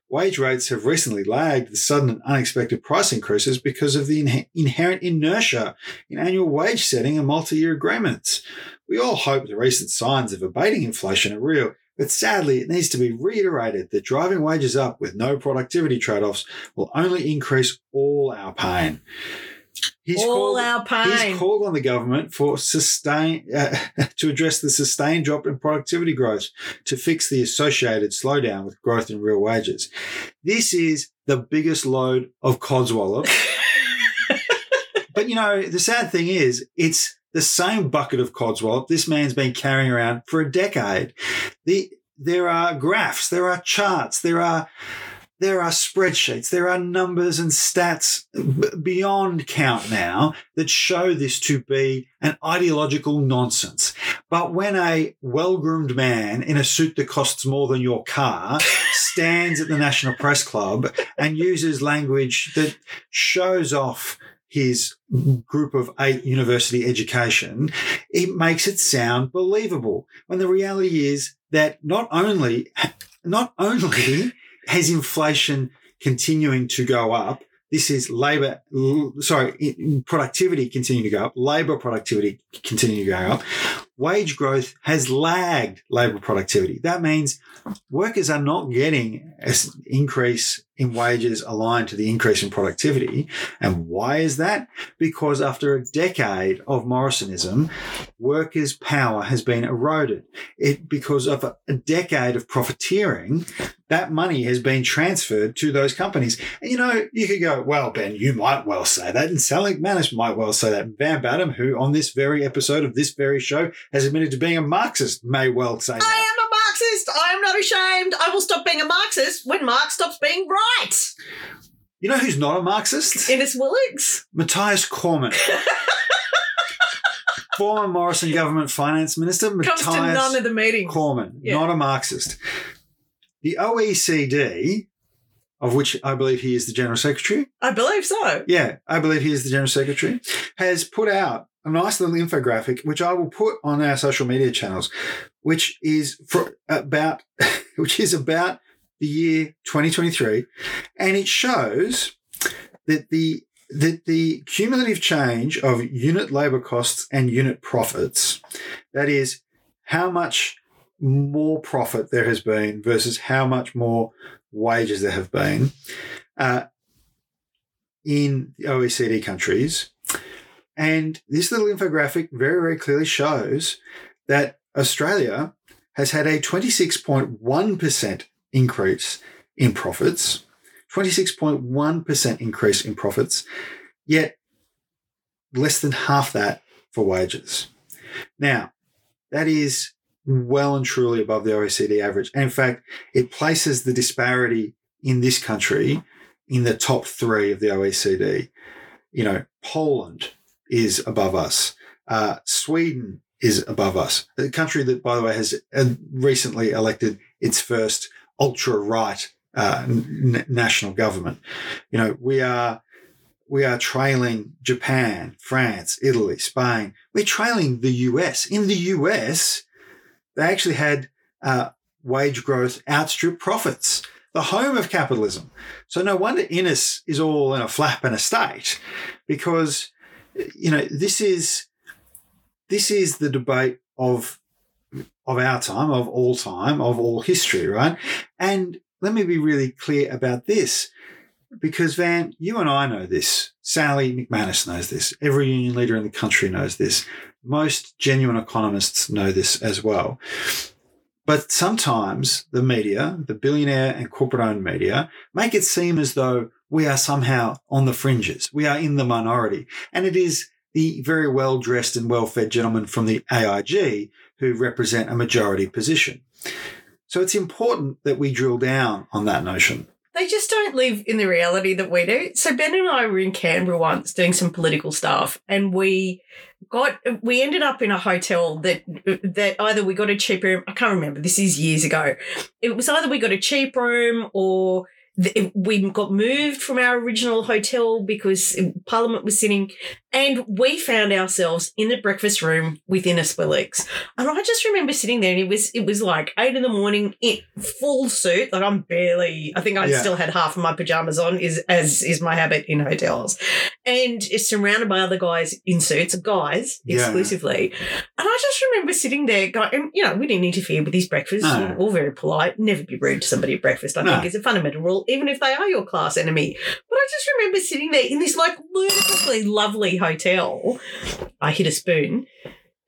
Speaker 1: Wage rates have recently lagged the sudden and unexpected price increases because of the inhe- inherent inertia in annual wage setting and multi-year agreements. We all hope the recent signs of abating inflation are real, but sadly it needs to be reiterated that driving wages up with no productivity trade-offs will only increase all our pain. He's
Speaker 2: All
Speaker 1: called-
Speaker 2: our pain.
Speaker 1: He's called on the government for sustain uh, to address the sustained drop in productivity growth to fix the associated slowdown with growth in real wages. This is the biggest load of codswallop. but you know, the sad thing is, it's the same bucket of codswallop this man's been carrying around for a decade. The there are graphs, there are charts, there are there are spreadsheets, there are numbers and stats beyond count now that show this to be an ideological nonsense. But when a well groomed man in a suit that costs more than your car stands at the National Press Club and uses language that shows off his group of eight university education, it makes it sound believable. When the reality is that not only, not only has inflation continuing to go up, this is labor, sorry, productivity continuing to go up, labor productivity continuing to go up. Wage growth has lagged labor productivity. That means workers are not getting an increase in wages aligned to the increase in productivity. And why is that? Because after a decade of Morrisonism, workers' power has been eroded. It because of a, decade of profiteering, that money has been transferred to those companies. And you know, you could go, well, Ben, you might well say that, and Sally McManus might well say that. Van Badham, who on this very episode of this very show has admitted to being a Marxist, may well say
Speaker 2: I
Speaker 1: that.
Speaker 2: am a Marxist. I am not ashamed. I will stop being a Marxist when Marx stops being right.
Speaker 1: You know who's not a Marxist?
Speaker 2: Innes Willox.
Speaker 1: Matthias Cormann. Former Morrison government finance minister,
Speaker 2: Comes
Speaker 1: Matthias
Speaker 2: to none of the meetings.
Speaker 1: Cormann,
Speaker 2: Yeah.
Speaker 1: not a Marxist. The OECD, of which I believe he is the general secretary,
Speaker 2: I believe so.
Speaker 1: yeah, I believe he is the general secretary, has put out a nice little infographic, which I will put on our social media channels, which is for about, which is about the year 2023, and it shows that the that the cumulative change of unit labor costs and unit profits, that is, how much more profit there has been versus how much more wages there have been uh, in OECD countries. And this little infographic very, very clearly shows that Australia has had a 26.1% increase in profits, 26.1% increase in profits, yet less than half that for wages. Now, that is well and truly above the OECD average. And in fact, it places the disparity in this country in the top three of the OECD. You know, Poland is above us. Uh, Sweden is above us. A country that, by the way, has uh, recently elected its first ultra right uh, n- national government. You know, we are we are trailing Japan, France, Italy, Spain. We're trailing the US. In the US, they actually had uh, wage growth outstrip profits, the home of capitalism. So no wonder Innes is all in a flap and a state, because you know this is this is the debate of of our time, of all time, of all history, right? And let me be really clear about this. Because Van, you and I know this. Sally McManus knows this. Every union leader in the country knows this. Most genuine economists know this as well. But sometimes the media, the billionaire and corporate owned media, make it seem as though we are somehow on the fringes. We are in the minority. And it is the very well dressed and well fed gentlemen from the AIG who represent a majority position. So it's important that we drill down on that notion.
Speaker 2: They just don't live in the reality that we do. So Ben and I were in Canberra once doing some political stuff, and we got we ended up in a hotel that that either we got a cheap room. I can't remember. This is years ago. It was either we got a cheap room or we got moved from our original hotel because Parliament was sitting, and we found ourselves in the breakfast room with Innes Willox. And I just remember sitting there, and it was it was like eight in the morning, in full suit. Like I'm barely, I think I yeah. still had half of my pajamas on, is as is my habit in hotels, and it's surrounded by other guys in suits, guys exclusively. Yeah. And I just remember sitting there, going, and, you know, we didn't interfere with his breakfast. No. All very polite. Never be rude to somebody at breakfast. I no. think is a fundamental rule even if they are your class enemy. But I just remember sitting there in this like ludicrously lovely hotel. I hit a spoon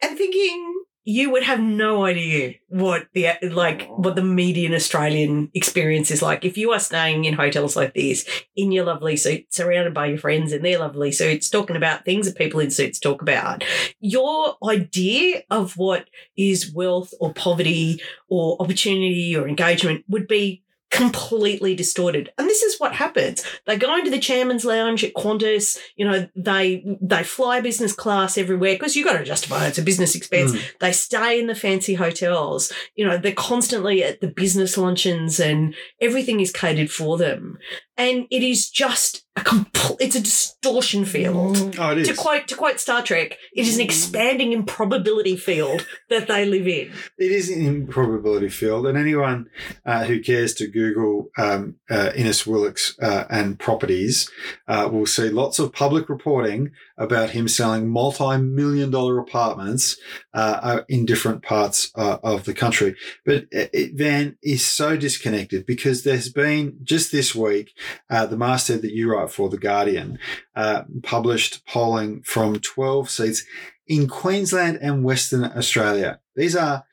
Speaker 2: and thinking you would have no idea what the like what the median Australian experience is like if you are staying in hotels like this in your lovely suit, surrounded by your friends in their lovely suits, talking about things that people in suits talk about. Your idea of what is wealth or poverty or opportunity or engagement would be completely distorted. And this is what happens. They go into the chairman's lounge at Qantas, you know, they they fly business class everywhere because you've got to justify it. it's a business expense. Mm. They stay in the fancy hotels. You know, they're constantly at the business luncheons and everything is catered for them and it is just a complete it's a distortion field.
Speaker 1: Oh, it is.
Speaker 2: To quote to quote Star Trek, it is an expanding improbability field that they live in.
Speaker 1: It is an improbability field, and anyone uh, who cares to Google um, uh, Innes Willox uh, and properties uh, will see lots of public reporting about him selling multi-million dollar apartments uh, uh, in different parts of the country. But it, Van is so disconnected because there's been just this week uh, the masthead that you write for, The Guardian, uh, published polling from 12 seats in Queensland and Western Australia. These are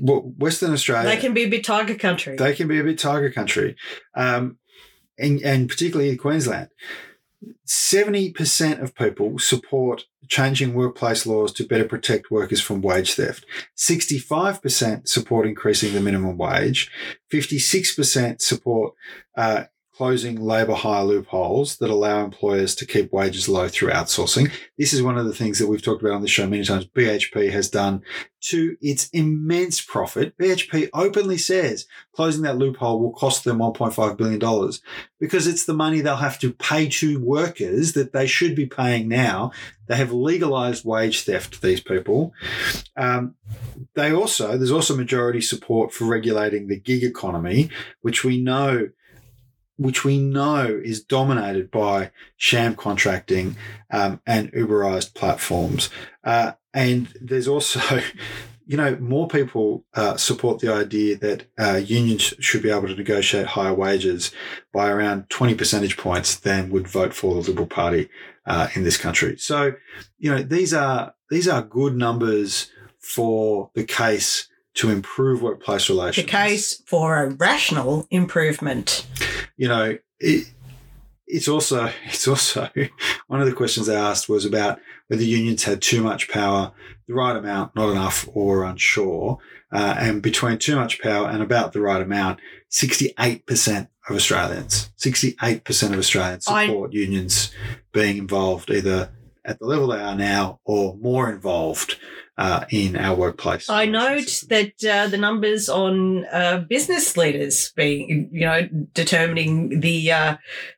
Speaker 1: Western Australia.
Speaker 2: They can be a bit tiger country.
Speaker 1: They can be a bit tiger country, um, and, and particularly in Queensland. 70% of people support changing workplace laws to better protect workers from wage theft. 65% support increasing the minimum wage. 56% support uh, closing labour hire loopholes that allow employers to keep wages low through outsourcing. This is one of the things that we've talked about on the show many times. BHP has done to its immense profit. BHP openly says closing that loophole will cost them $1.5 billion because it's the money they'll have to pay to workers that they should be paying now. They have legalized wage theft, these people. Um, they also, there's also majority support for regulating the gig economy, which we know which we know is dominated by sham contracting um, and Uberized platforms. Uh, and there's also, you know, more people uh, support the idea that uh, unions should be able to negotiate higher wages by around 20 percentage points than would vote for the Liberal Party uh, in this country. So, you know, these are these are good numbers for the case to improve workplace relations.
Speaker 2: The case for a rational improvement.
Speaker 1: You know, it, it's also it's also one of the questions I asked was about whether unions had too much power, the right amount, not enough, or unsure. Uh, and between too much power and about the right amount, sixty-eight percent of Australians, sixty-eight percent of Australians support I, unions being involved either at the level they are now or more involved uh, in our workplace.
Speaker 2: I note that uh, the numbers on uh, business leaders being, you know, determining the uh,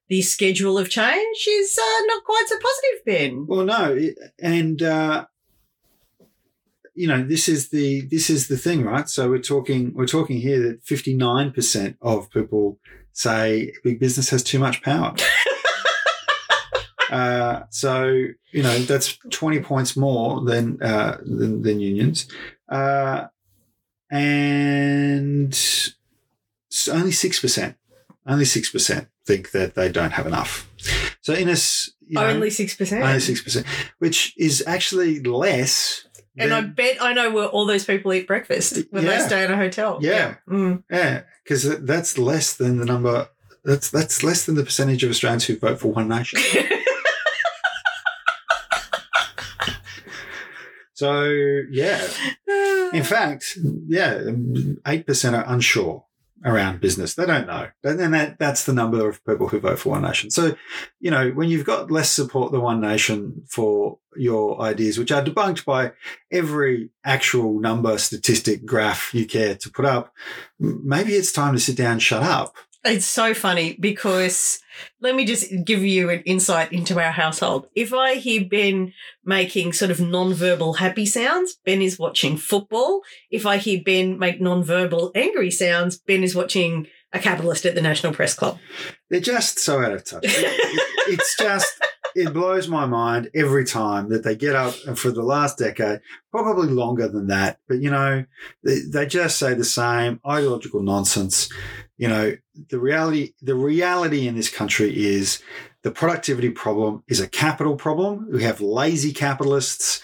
Speaker 2: the schedule of change is uh, not quite so positive, Ben.
Speaker 1: Well, no, and uh, you know this is the this is the thing, right? So we're talking we're talking here that fifty nine percent of people say big business has too much power. Uh, so you know that's twenty points more than uh, than, than unions, uh, and only six percent, only six percent think that they don't have enough. So in a you know,
Speaker 2: Only six percent.
Speaker 1: only six percent, which is actually less.
Speaker 2: And I bet I know where all those people eat breakfast when
Speaker 1: Yeah.
Speaker 2: they stay in a hotel.
Speaker 1: Yeah.
Speaker 2: Mm.
Speaker 1: yeah, because that's less than the number. That's that's less than the percentage of Australians who vote for One Nation. So yeah, in fact, yeah, eight percent are unsure around business. They don't know, and then that that's the number of people who vote for One Nation. So, you know, when you've got less support than One Nation for your ideas, which are debunked by every actual number, statistic, graph you care to put up, maybe it's time to sit down and shut up.
Speaker 2: It's so funny because let me just give you an insight into our household. If I hear Ben making sort of non-verbal happy sounds, Ben is watching football. If I hear Ben make non-verbal angry sounds, Ben is watching a capitalist at the National Press Club.
Speaker 1: They're just so out of touch. It- it- it's just, it blows my mind every time that they get up and for the last decade, probably longer than that, but you know, they, they just say the same ideological nonsense. You know, the reality, the reality in this country is the productivity problem is a capital problem. We have lazy capitalists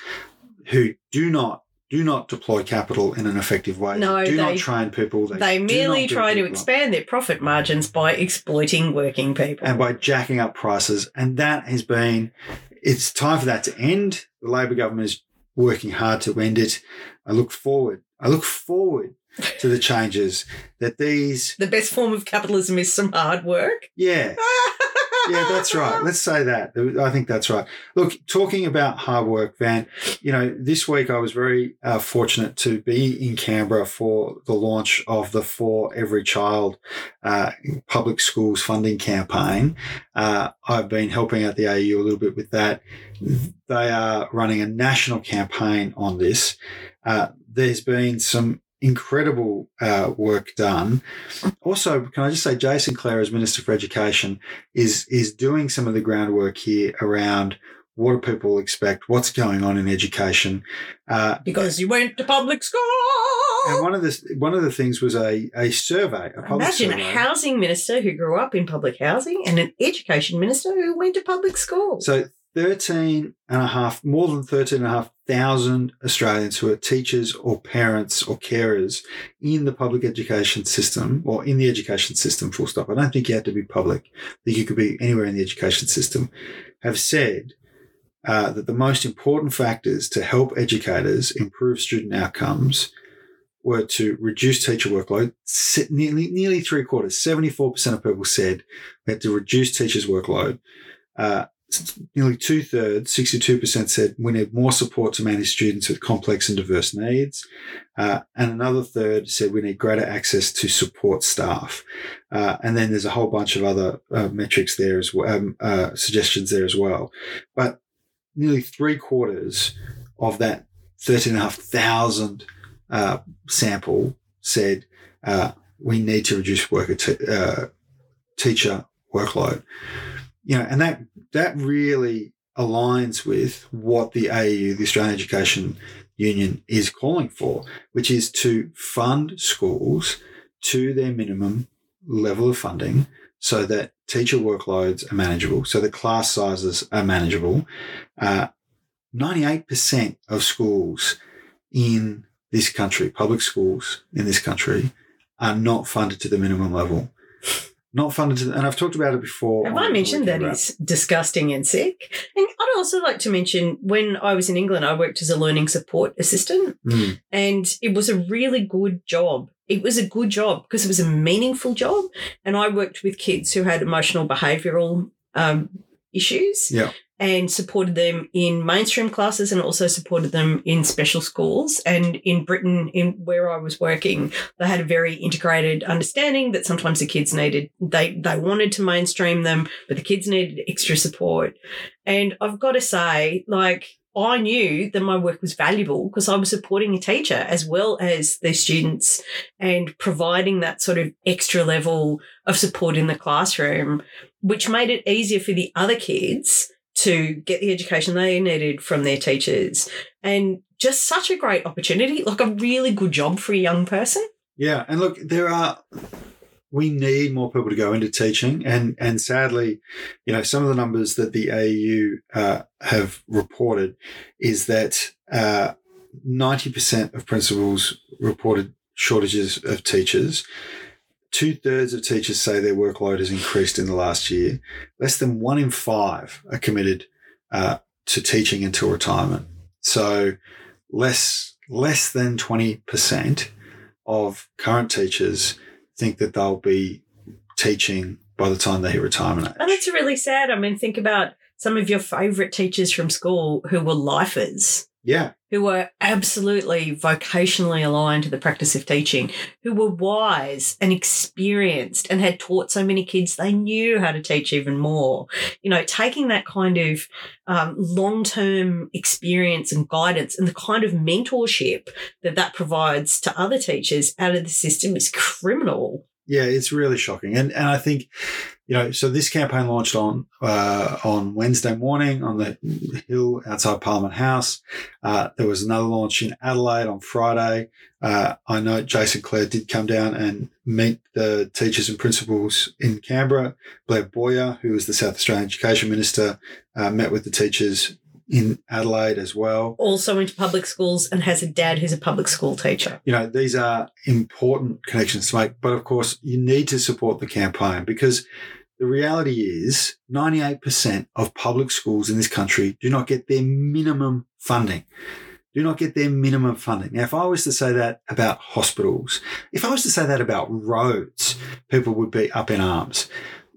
Speaker 1: who do not do not deploy capital in an effective way.
Speaker 2: No,
Speaker 1: do
Speaker 2: they-
Speaker 1: not train people. They,
Speaker 2: They merely try to expand their profit margins by exploiting working people.
Speaker 1: and by jacking up prices. And that has been, it's time for that to end. The Labor government is working hard to end it. I look forward. I look forward to the changes that these,
Speaker 2: the best form of capitalism is some hard work.
Speaker 1: yeah, yeah, that's right. Let's say that. I think that's right. Look, talking about hard work, Van, you know, this week I was very uh, fortunate to be in Canberra for the launch of the For Every Child uh, public schools funding campaign. Uh, I've been helping out the AEU a little bit with that. They are running a national campaign on this. Uh, there's been some incredible uh, work done. Also, can I just say, Jason Clare, as Minister for Education, is is doing some of the groundwork here around what do people expect, what's going on in education. Uh,
Speaker 2: because you went to public school.
Speaker 1: and one of the one of the things was a a survey, a public
Speaker 2: Imagine
Speaker 1: survey.
Speaker 2: a housing minister who grew up in public housing and an education minister who went to public school.
Speaker 1: So 13 and a half, more than 13 and a half thousand Australians who are teachers or parents or carers in the public education system or in the education system, full stop. I don't think you have to be public. I think you could be anywhere in the education system, have said uh, that the most important factors to help educators improve student outcomes were to reduce teacher workload. Nearly, nearly three quarters, 74% of people said we had to reduce teachers' workload. Uh, nearly two thirds, 62% said we need more support to manage students with complex and diverse needs. Uh, and another third said we need greater access to support staff. Uh, and then there's a whole bunch of other uh, metrics there as well, um, uh, suggestions there as well. But nearly three quarters of that 13,500 uh, sample said uh, we need to reduce worker t- teacher workload. You know, and that that really aligns with what the AEU, the Australian Education Union, is calling for, which is to fund schools to their minimum level of funding so that teacher workloads are manageable, so the class sizes are manageable. Uh, 98% of schools in this country, public schools in this country, are not funded to the minimum level. Not funded to, and I've talked about it before.
Speaker 2: Have I mentioned that it's disgusting and sick? And I'd also like to mention when I was in England, I worked as a learning support assistant,
Speaker 1: Mm.
Speaker 2: and it was a really good job. It was a good job because it was a meaningful job, and I worked with kids who had emotional behavioural um, issues.
Speaker 1: Yeah.
Speaker 2: And supported them in mainstream classes and also supported them in special schools. And in Britain, in where I was working, they had a very integrated understanding that sometimes the kids needed they they wanted to mainstream them, but the kids needed extra support. And I've got to say, like I knew that my work was valuable because I was supporting a teacher as well as the students and providing that sort of extra level of support in the classroom, which made it easier for the other kids to get the education they needed from their teachers. And just such a great opportunity, like a really good job for a young person.
Speaker 1: Yeah. And look, there are we need more people to go into teaching, and and sadly, you know, some of the numbers that the AEU uh, have reported is that uh, ninety uh, percent of principals reported shortages of teachers. Two thirds of teachers say their workload has increased in the last year. Less than one in five are committed uh, to teaching until retirement. So less less than twenty percent of current teachers think that they'll be teaching by the time they hit retirement age.
Speaker 2: And it's really sad. I mean, think about some of your favorite teachers from school who were lifers.
Speaker 1: Yeah.
Speaker 2: Who were absolutely vocationally aligned to the practice of teaching, who were wise and experienced and had taught so many kids they knew how to teach even more. You know, taking that kind of um, long term experience and guidance and the kind of mentorship that that provides to other teachers out of the system is criminal.
Speaker 1: Yeah, it's really shocking. And, and I think you know, so this campaign launched on uh, on Wednesday morning on the hill outside Parliament House. Uh, there was another launch in Adelaide on Friday. Uh, I know Jason Clare did come down and meet the teachers and principals in Canberra. Blair Boyer, who was the South Australian Education Minister, uh, met with the teachers in Adelaide as well.
Speaker 2: Also into public schools and has a dad who's a public school teacher.
Speaker 1: You know, these are important connections to make, but of course, you need to support the campaign because the reality is 98% of public schools in this country do not get their minimum funding. Do not get their minimum funding. Now, if I was to say that about hospitals, if I was to say that about roads, people would be up in arms.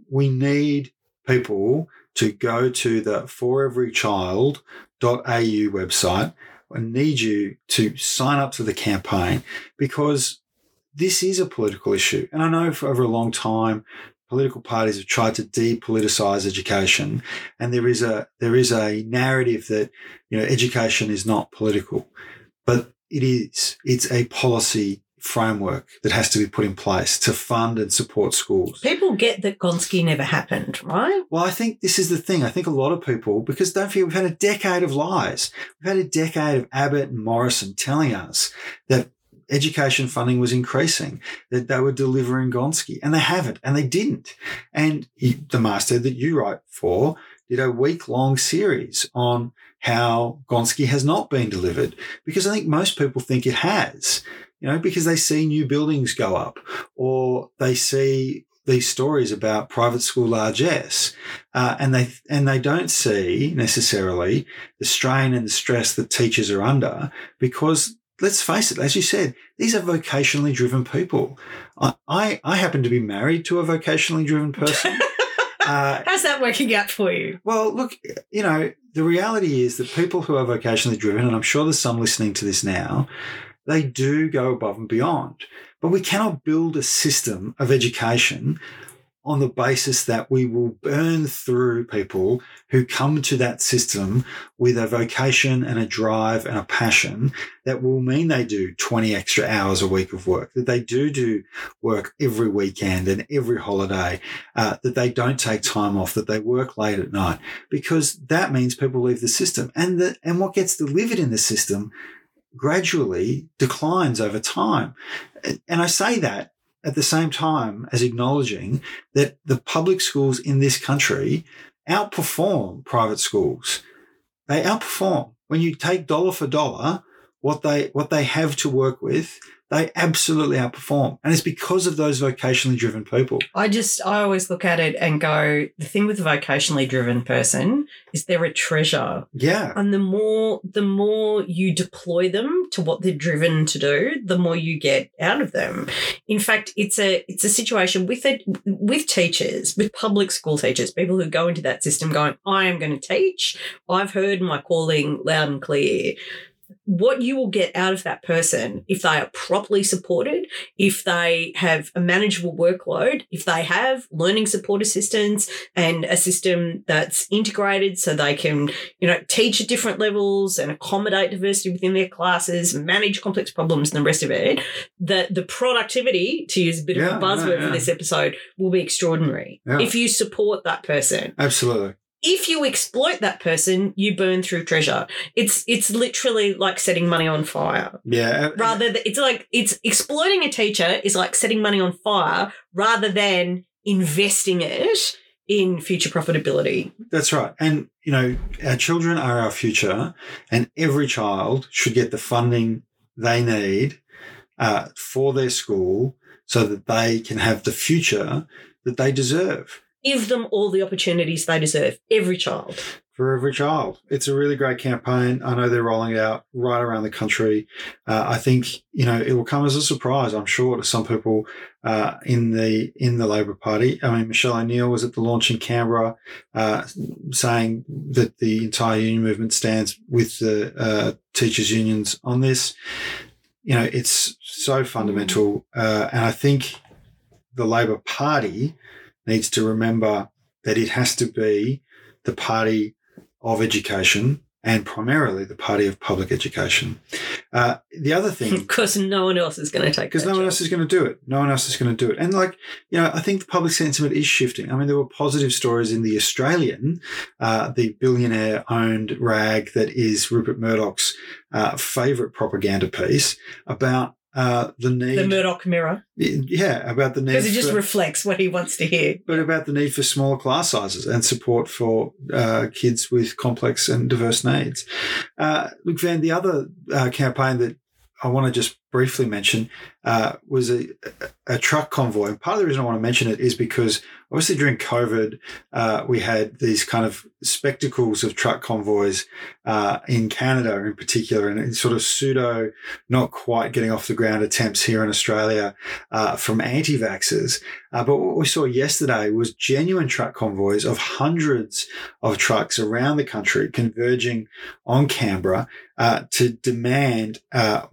Speaker 1: We need people to go to the foreverychild.au website. I need you to sign up to the campaign because this is a political issue. And I know for over a long time, political parties have tried to depoliticize education, and there is a there is a narrative that you know education is not political, but it is. It's a policy framework that has to be put in place to fund and support schools.
Speaker 2: People get that Gonski never happened, right?
Speaker 1: Well, I think this is the thing. I think a lot of people, because don't forget, we've had a decade of lies. We've had a decade of Abbott and Morrison telling us that education funding was increasing, that they were delivering Gonski, and they haven't, and they didn't. And he, the master that you write for did a week long series on how Gonski has not been delivered, because I think most people think it has, you know, because they see new buildings go up or they see these stories about private school largesse, uh, and they and they don't see necessarily the strain and the stress that teachers are under because let's face it, as you said, these are vocationally driven people. I, I, I happen to be married to a vocationally driven person.
Speaker 2: uh, How's that working out for you?
Speaker 1: Well, look, you know, the reality is that people who are vocationally driven, and I'm sure there's some listening to this now, they do go above and beyond. But we cannot build a system of education on the basis that we will burn through people who come to that system with a vocation and a drive and a passion that will mean they do 20 extra hours a week of work, that they do do work every weekend and every holiday, uh, that they don't take time off, that they work late at night, because that means people leave the system. And the, and what gets delivered in the system gradually declines over time. And I say that at the same time as acknowledging that the public schools in this country outperform private schools. They outperform. When you take dollar for dollar, what they what they have to work with, they absolutely outperform. And it's because of those vocationally driven people.
Speaker 2: I just, I always look at it and go, the thing with a vocationally driven person is they're a treasure.
Speaker 1: Yeah.
Speaker 2: And the more, the more you deploy them to what they're driven to do, the more you get out of them. In fact, it's a, it's a situation with it, with teachers, with public school teachers, people who go into that system going, I am going to teach. I've heard my calling loud and clear what you will get out of that person if they are properly supported, if they have a manageable workload, if they have learning support assistants and a system that's integrated so they can, you know, teach at different levels and accommodate diversity within their classes, manage complex problems and the rest of it, that the productivity, to use a bit
Speaker 1: Yeah,
Speaker 2: of a buzzword
Speaker 1: yeah, yeah.
Speaker 2: for this episode, will be extraordinary if you support that person
Speaker 1: Absolutely.
Speaker 2: If you exploit that person, you burn through treasure. It's it's literally like setting money on fire.
Speaker 1: Yeah.
Speaker 2: Rather, th- it's like it's exploiting a teacher is like setting money on fire rather than investing it in future profitability.
Speaker 1: That's right. And, you know, our children are our future, and every child should get the funding they need uh, for their school so that they can have the future that they deserve
Speaker 2: Give them all the opportunities they deserve. Every child.
Speaker 1: for every child. It's a really great campaign. I know they're rolling it out right around the country. Uh, I think, you know, it will come as a surprise, I'm sure, to some people uh, in the in the Labor Party. I mean, Michele O'Neil was at the launch in Canberra uh, saying that the entire union movement stands with the uh, teachers' unions on this. You know, it's so fundamental. Uh, and I think the Labor Party needs to remember that it has to be the party of education and primarily the party of public education. Uh, the other thing
Speaker 2: Because no one else is going to take
Speaker 1: because no one else is going to do it. No one else is going to do it. And like, you know, I think the public sentiment is shifting. I mean, there were positive stories in the Australian, uh, the billionaire owned rag that is Rupert Murdoch's uh, favorite propaganda piece about uh, the need.
Speaker 2: The Murdoch mirror.
Speaker 1: yeah, about the need.
Speaker 2: Because it just
Speaker 1: for-
Speaker 2: reflects what he wants to hear.
Speaker 1: but about the need for smaller class sizes and support for uh, kids with complex and diverse needs. Uh, look, Van, the other uh, campaign that I want to just briefly mention uh, was a, a truck convoy. And part of the reason I want to mention it is because obviously during COVID, uh, we had these kind of spectacles of truck convoys uh, in Canada in particular, and sort of pseudo, not quite getting off the ground attempts here in Australia uh, from anti vaxxers. Uh, but what we saw yesterday was genuine truck convoys of hundreds of trucks around the country converging on Canberra uh, to demand uh,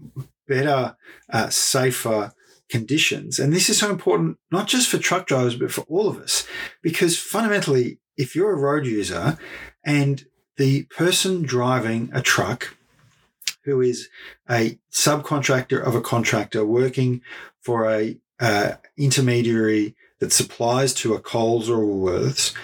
Speaker 1: better, uh, safer conditions. And this is so important, not just for truck drivers, but for all of us, because fundamentally, if you're a road user and the person driving a truck who is a subcontractor of a contractor working for a uh, intermediary that supplies to a Coles or a Woolworths,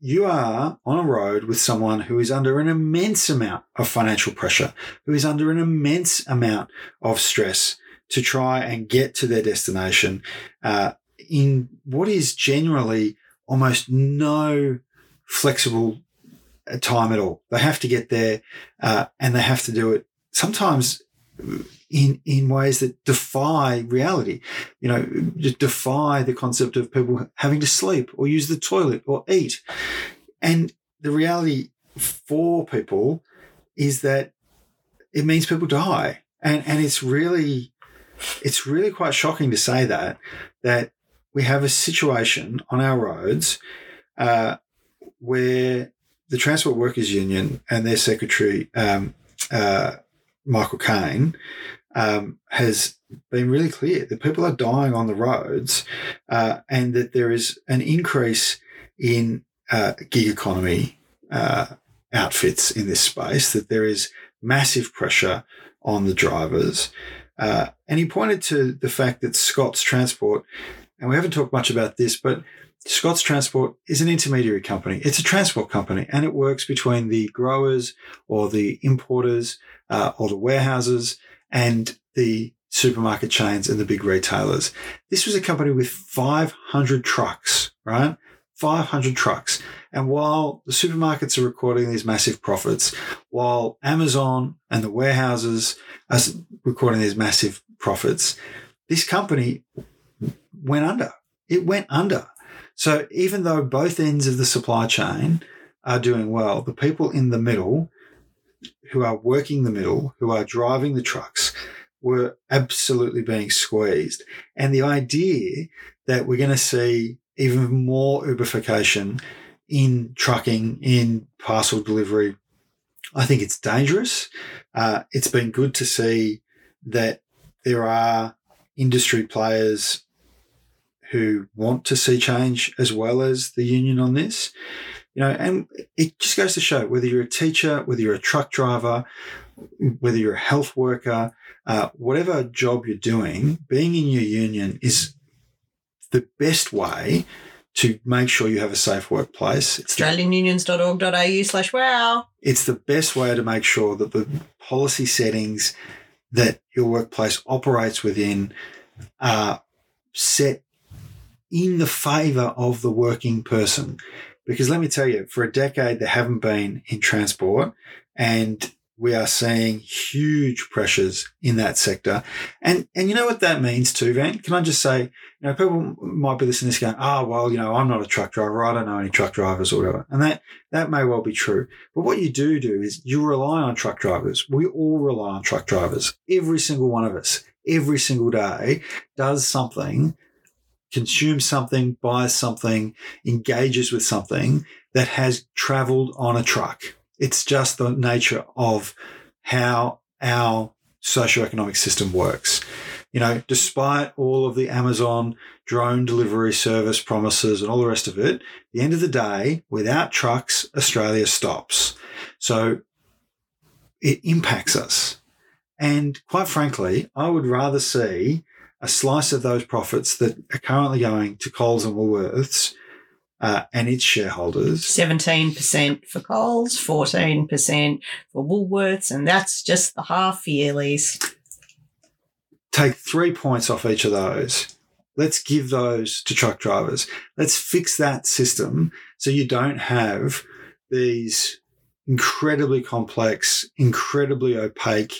Speaker 1: you are on a road with someone who is under an immense amount of financial pressure, who is under an immense amount of stress to try and get to their destination uh, in what is generally almost no flexible uh, time at all. They have to get there uh, and they have to do it sometimes in in ways that defy reality. You know, defy the concept of people having to sleep or use the toilet or eat. And the reality for people is that it means people die. And and it's really it's really quite shocking to say that that we have a situation on our roads uh, where the Transport Workers Union and their secretary um, uh, Michael Kaine um, has been really clear that people are dying on the roads uh, and that there is an increase in uh, gig economy uh, outfits in this space, that there is massive pressure on the drivers. Uh, and he pointed to the fact that Scott's Transport, and we haven't talked much about this, but Scott's Transport is an intermediary company. It's a transport company and it works between the growers or the importers uh, or the warehouses and the supermarket chains and the big retailers. This was a company with 500 trucks, right? 500 trucks. And while the supermarkets are recording these massive profits, while Amazon and the warehouses are recording these massive profits, this company went under. It went under. So even though both ends of the supply chain are doing well, the people in the middle who are working the middle, who are driving the trucks, were absolutely being squeezed. And the idea that we're going to see even more Uberification in trucking, in parcel delivery, I think it's dangerous. Uh, it's been good to see that there are industry players who want to see change as well as the union on this. You know, and it just goes to show whether you're a teacher, whether you're a truck driver, whether you're a health worker, uh, whatever job you're doing, being in your union is the best way to make sure you have a safe workplace.
Speaker 2: AustralianUnions.org.au slash wow.
Speaker 1: It's the best way to make sure that the policy settings that your workplace operates within are set in the favour of the working person. Because let me tell you, for a decade, there haven't been in transport. And we are seeing huge pressures in that sector. And and you know what that means too, Van? Can I just say, you know, people might be listening to this going, oh, well, you know, I'm not a truck driver. I don't know any truck drivers or whatever. And that that may well be true. But what you do do is you rely on truck drivers. We all rely on truck drivers. Every single one of us, every single day, does something, consumes something, buys something, engages with something that has traveled on a truck it's just the nature of how our socioeconomic system works. You know, despite all of the Amazon drone delivery service promises and all the rest of it, the end of the day, without trucks, Australia stops. So it impacts us. And quite frankly, I would rather see a slice of those profits that are currently going to Coles and Woolworths uh, and its shareholders.
Speaker 2: 17% for Coles, 14% for Woolworths, and that's just the half yearlies.
Speaker 1: Take three points off each of those. Let's give those to truck drivers. Let's fix that system so you don't have these incredibly complex, incredibly opaque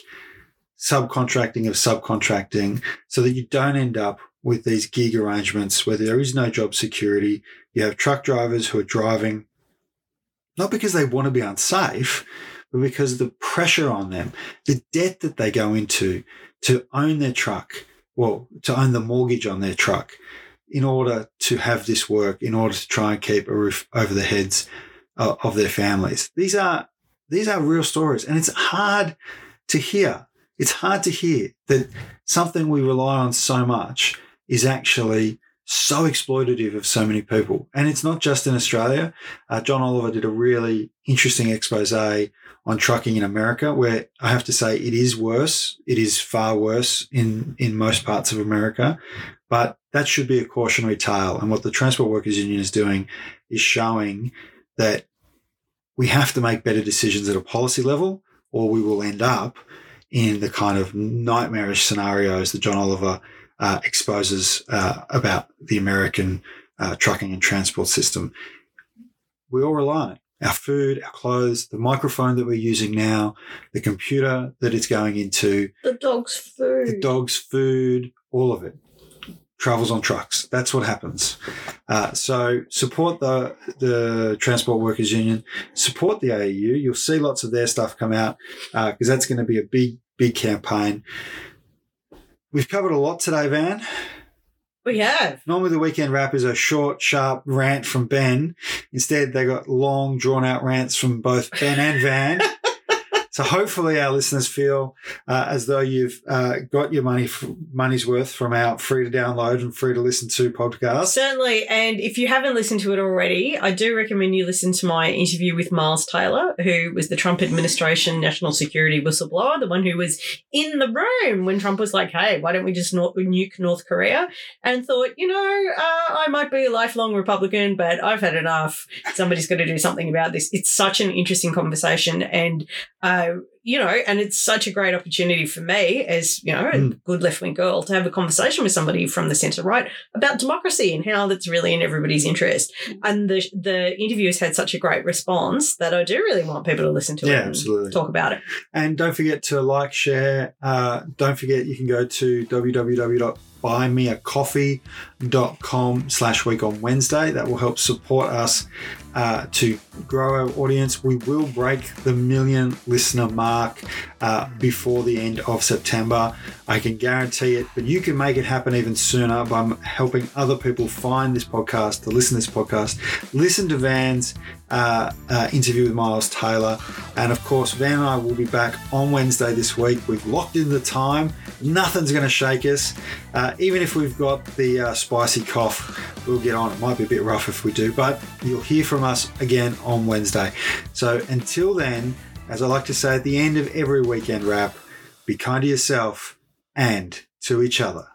Speaker 1: subcontracting of subcontracting so that you don't end up with these gig arrangements where there is no job security, you have truck drivers who are driving not because they want to be unsafe, but because the pressure on them, the debt that they go into to own their truck, well, to own the mortgage on their truck in order to have this work, in order to try and keep a roof over the heads uh, of their families. These are these are real stories, and it's hard to hear. It's hard to hear that something we rely on so much is actually so exploitative of so many people. And it's not just in Australia. Uh, John Oliver did a really interesting expose on trucking in America, where I have to say it is worse. It is far worse in, in most parts of America. But that should be a cautionary tale. And what the Transport Workers Union is doing is showing that we have to make better decisions at a policy level, or we will end up in the kind of nightmarish scenarios that John Oliver uh, exposes uh, about the American uh, trucking and transport system. We all rely on it. Our food, our clothes, the microphone that we're using now, the computer that it's going into,
Speaker 2: the dog's food,
Speaker 1: the dog's food, all of it travels on trucks. That's what happens. Uh, so support the the Transport Workers Union, support the AEU. You'll see lots of their stuff come out because uh, that's going to be a big big campaign. We've covered a lot today, Van.
Speaker 2: We have.
Speaker 1: Normally, the weekend wrap is a short, sharp rant from Ben. Instead, they got long, drawn out rants from both Ben and Van. So hopefully our listeners feel uh, as though you've uh, got your money money's worth from our free to download and free to listen to podcast.
Speaker 2: Certainly, and if you haven't listened to it already, I do recommend you listen to my interview with Miles Taylor, who was the Trump administration national security whistleblower, the one who was in the room when Trump was like, "Hey, why don't we just nuke North Korea?" and thought, you know, uh, I might be a lifelong Republican, but I've had enough. Somebody's got to do something about this. It's such an interesting conversation, and uh, I, you know, and it's such a great opportunity for me as, you know, a
Speaker 1: Mm.
Speaker 2: good left wing girl to have a conversation with somebody from the centre right about democracy and how that's really in everybody's interest. And the the interview has had such a great response that I do really want people to listen to
Speaker 1: Yeah,
Speaker 2: it and
Speaker 1: absolutely.
Speaker 2: talk about it.
Speaker 1: And don't forget to like, share. Uh, don't forget you can go to www.buymeacoffee.com slash week on Wednesday. That will help support us uh, to grow our audience. We will break the million listener mark uh, before the end of September. I can guarantee it, but you can make it happen even sooner by helping other people find this podcast, to listen to this podcast, listen to Van's uh, uh, interview with Miles Taylor. And of course, Van and I will be back on Wednesday this week. We've locked in the time. Nothing's going to shake us. Uh, even if we've got the uh, spicy cough, we'll get on. It might be a bit rough if we do, but you'll hear from us again on Wednesday. So until then, as I like to say at the end of every weekend wrap, be kind to yourself and to each other.